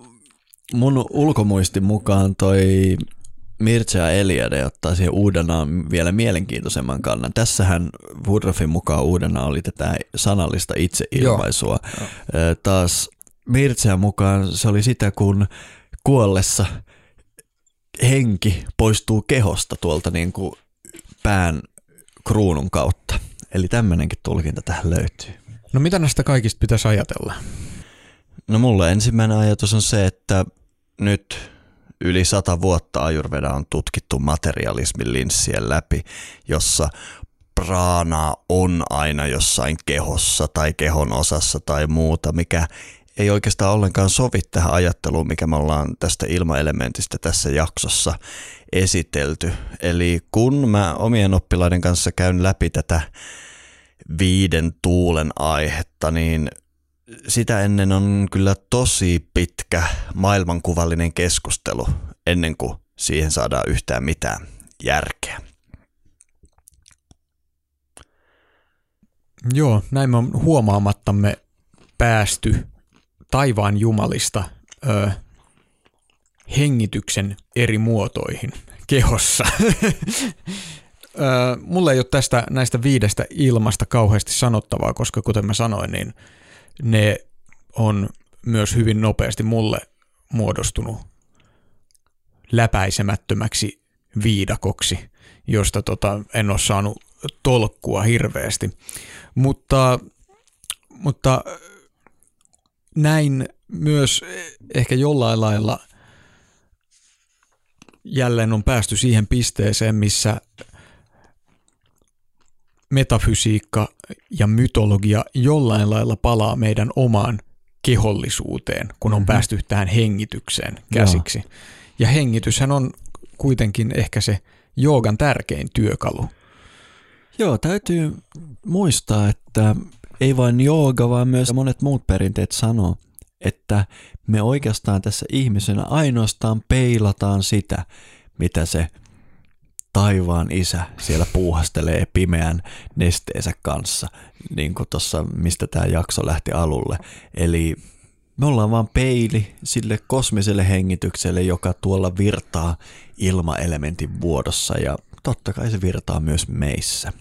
mun ulkomuistin mukaan toi Mircea Eliade ottaa siihen uudena vielä mielenkiintoisemman kannan. Tässähän Woodruffin mukaan uudena oli tätä sanallista itseilmaisua. Joo. Taas Mircea mukaan se oli sitä, kun kuollessa henki poistuu kehosta tuolta niin kuin pään kruunun kautta. Eli tämmöinenkin tulkinta tähän löytyy. No mitä näistä kaikista pitäisi ajatella? No mulla ensimmäinen ajatus on se, että nyt yli sata vuotta ajurveda on tutkittu materialismin linssien läpi, jossa praana on aina jossain kehossa tai kehon osassa tai muuta, mikä ei oikeastaan ollenkaan sovi tähän ajatteluun, mikä me ollaan tästä ilmaelementistä tässä jaksossa esitelty. Eli kun mä omien oppilaiden kanssa käyn läpi tätä viiden tuulen aihetta, niin sitä ennen on kyllä tosi pitkä maailmankuvallinen keskustelu ennen kuin siihen saadaan yhtään mitään järkeä. Joo, näin on huomaamattamme päästy taivaan jumalista ö, hengityksen eri muotoihin kehossa. ö, mulla ei ole tästä näistä viidestä ilmasta kauheasti sanottavaa, koska kuten mä sanoin, niin ne on myös hyvin nopeasti mulle muodostunut läpäisemättömäksi viidakoksi, josta tota, en ole saanut tolkkua hirveästi. Mutta, mutta näin myös ehkä jollain lailla jälleen on päästy siihen pisteeseen, missä metafysiikka ja mytologia jollain lailla palaa meidän omaan kehollisuuteen, kun on mm-hmm. päästy tähän hengitykseen käsiksi. Joo. Ja hengityshän on kuitenkin ehkä se joogan tärkein työkalu. Joo, täytyy muistaa, että ei vain jooga, vaan myös monet muut perinteet sanoo, että me oikeastaan tässä ihmisenä ainoastaan peilataan sitä, mitä se taivaan isä siellä puuhastelee pimeän nesteensä kanssa, niin kuin tuossa, mistä tämä jakso lähti alulle. Eli me ollaan vaan peili sille kosmiselle hengitykselle, joka tuolla virtaa ilmaelementin vuodossa ja totta kai se virtaa myös meissä.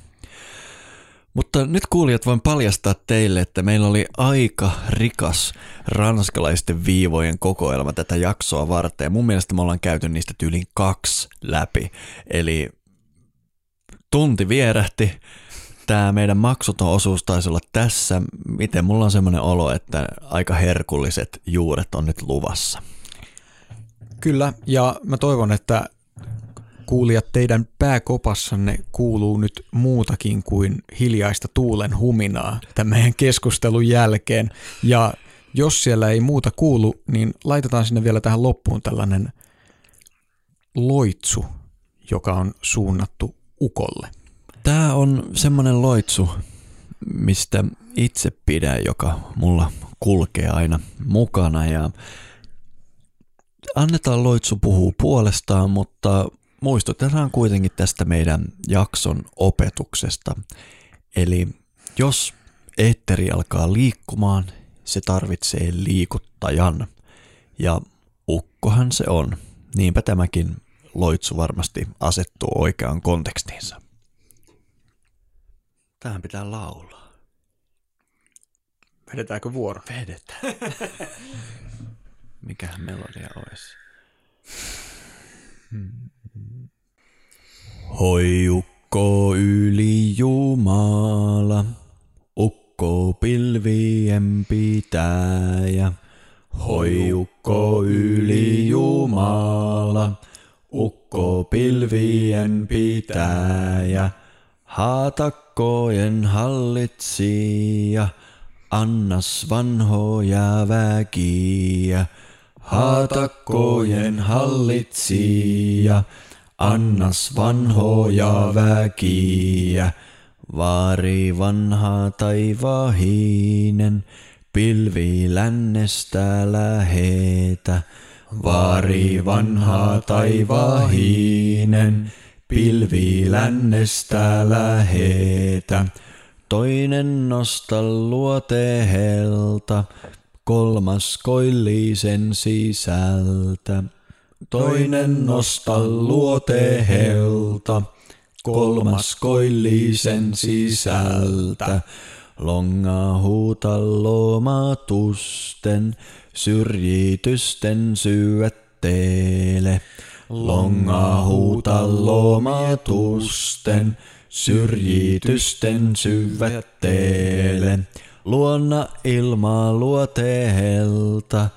Mutta nyt kuulijat voin paljastaa teille, että meillä oli aika rikas ranskalaisten viivojen kokoelma tätä jaksoa varten. Ja mun mielestä me ollaan käyty niistä tyylin kaksi läpi. Eli tunti vierähti. Tämä meidän maksuton osuus taisi olla tässä. Miten mulla on semmoinen olo, että aika herkulliset juuret on nyt luvassa. Kyllä, ja mä toivon, että kuulijat, teidän pääkopassanne kuuluu nyt muutakin kuin hiljaista tuulen huminaa tämän meidän keskustelun jälkeen. Ja jos siellä ei muuta kuulu, niin laitetaan sinne vielä tähän loppuun tällainen loitsu, joka on suunnattu ukolle. Tämä on semmoinen loitsu, mistä itse pidän, joka mulla kulkee aina mukana ja annetaan loitsu puhuu puolestaan, mutta muistutetaan kuitenkin tästä meidän jakson opetuksesta. Eli jos eetteri alkaa liikkumaan, se tarvitsee liikuttajan. Ja ukkohan se on. Niinpä tämäkin loitsu varmasti asettuu oikeaan kontekstiinsa. Tähän pitää laulaa. Vedetäänkö vuoro? Vedetään. Mikähän melodia olisi? Hmm. Hoi ukko yli Jumala, ukko pilvien pitäjä. Hoi ukko yli Jumala, ukko pilvien pitäjä. Haatakkojen hallitsija, annas vanhoja väkiä. Haatakkojen hallitsija, annas vanhoja väkiä. Vaari vanha taivahinen, pilvi lännestä lähetä. Vaari vanha taivahinen, pilvi lännestä lähetä. Toinen nosta luotehelta, kolmas koillisen sisältä. Toinen nosta luotehelta, kolmas koillisen sisältä. Longa huuta lomatusten, syrjitysten syötteele. Longa huuta lomatusten, syrjitysten syvätteele. Luonna ilmaa luotehelta,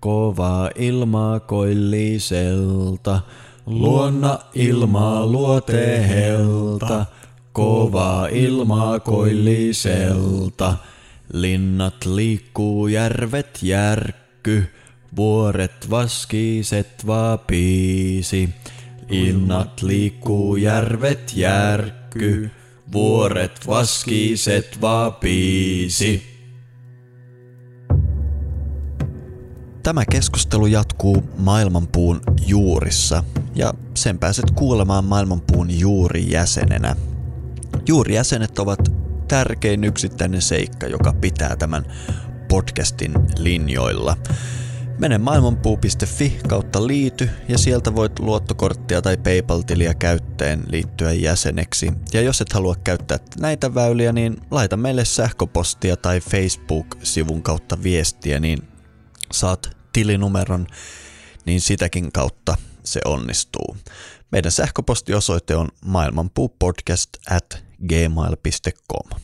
kova ilma koilliselta. Luonna ilmaa luotehelta, kova ilma koilliselta. Linnat liikkuu, järvet järkky, vuoret vaskiset vapiisi. Linnat liikkuu, järvet järkky, vuoret vaskiset vapiisi. Tämä keskustelu jatkuu Maailmanpuun juurissa ja sen pääset kuulemaan Maailmanpuun juurijäsenenä. Juurijäsenet ovat tärkein yksittäinen seikka, joka pitää tämän podcastin linjoilla. Mene maailmanpuu.fi kautta liity ja sieltä voit luottokorttia tai PayPal-tiliä käyttäen liittyä jäseneksi. Ja jos et halua käyttää näitä väyliä, niin laita meille sähköpostia tai Facebook-sivun kautta viestiä, niin saat tilinumeron, niin sitäkin kautta se onnistuu. Meidän sähköpostiosoite on maailmanpuupodcast at gmail.com.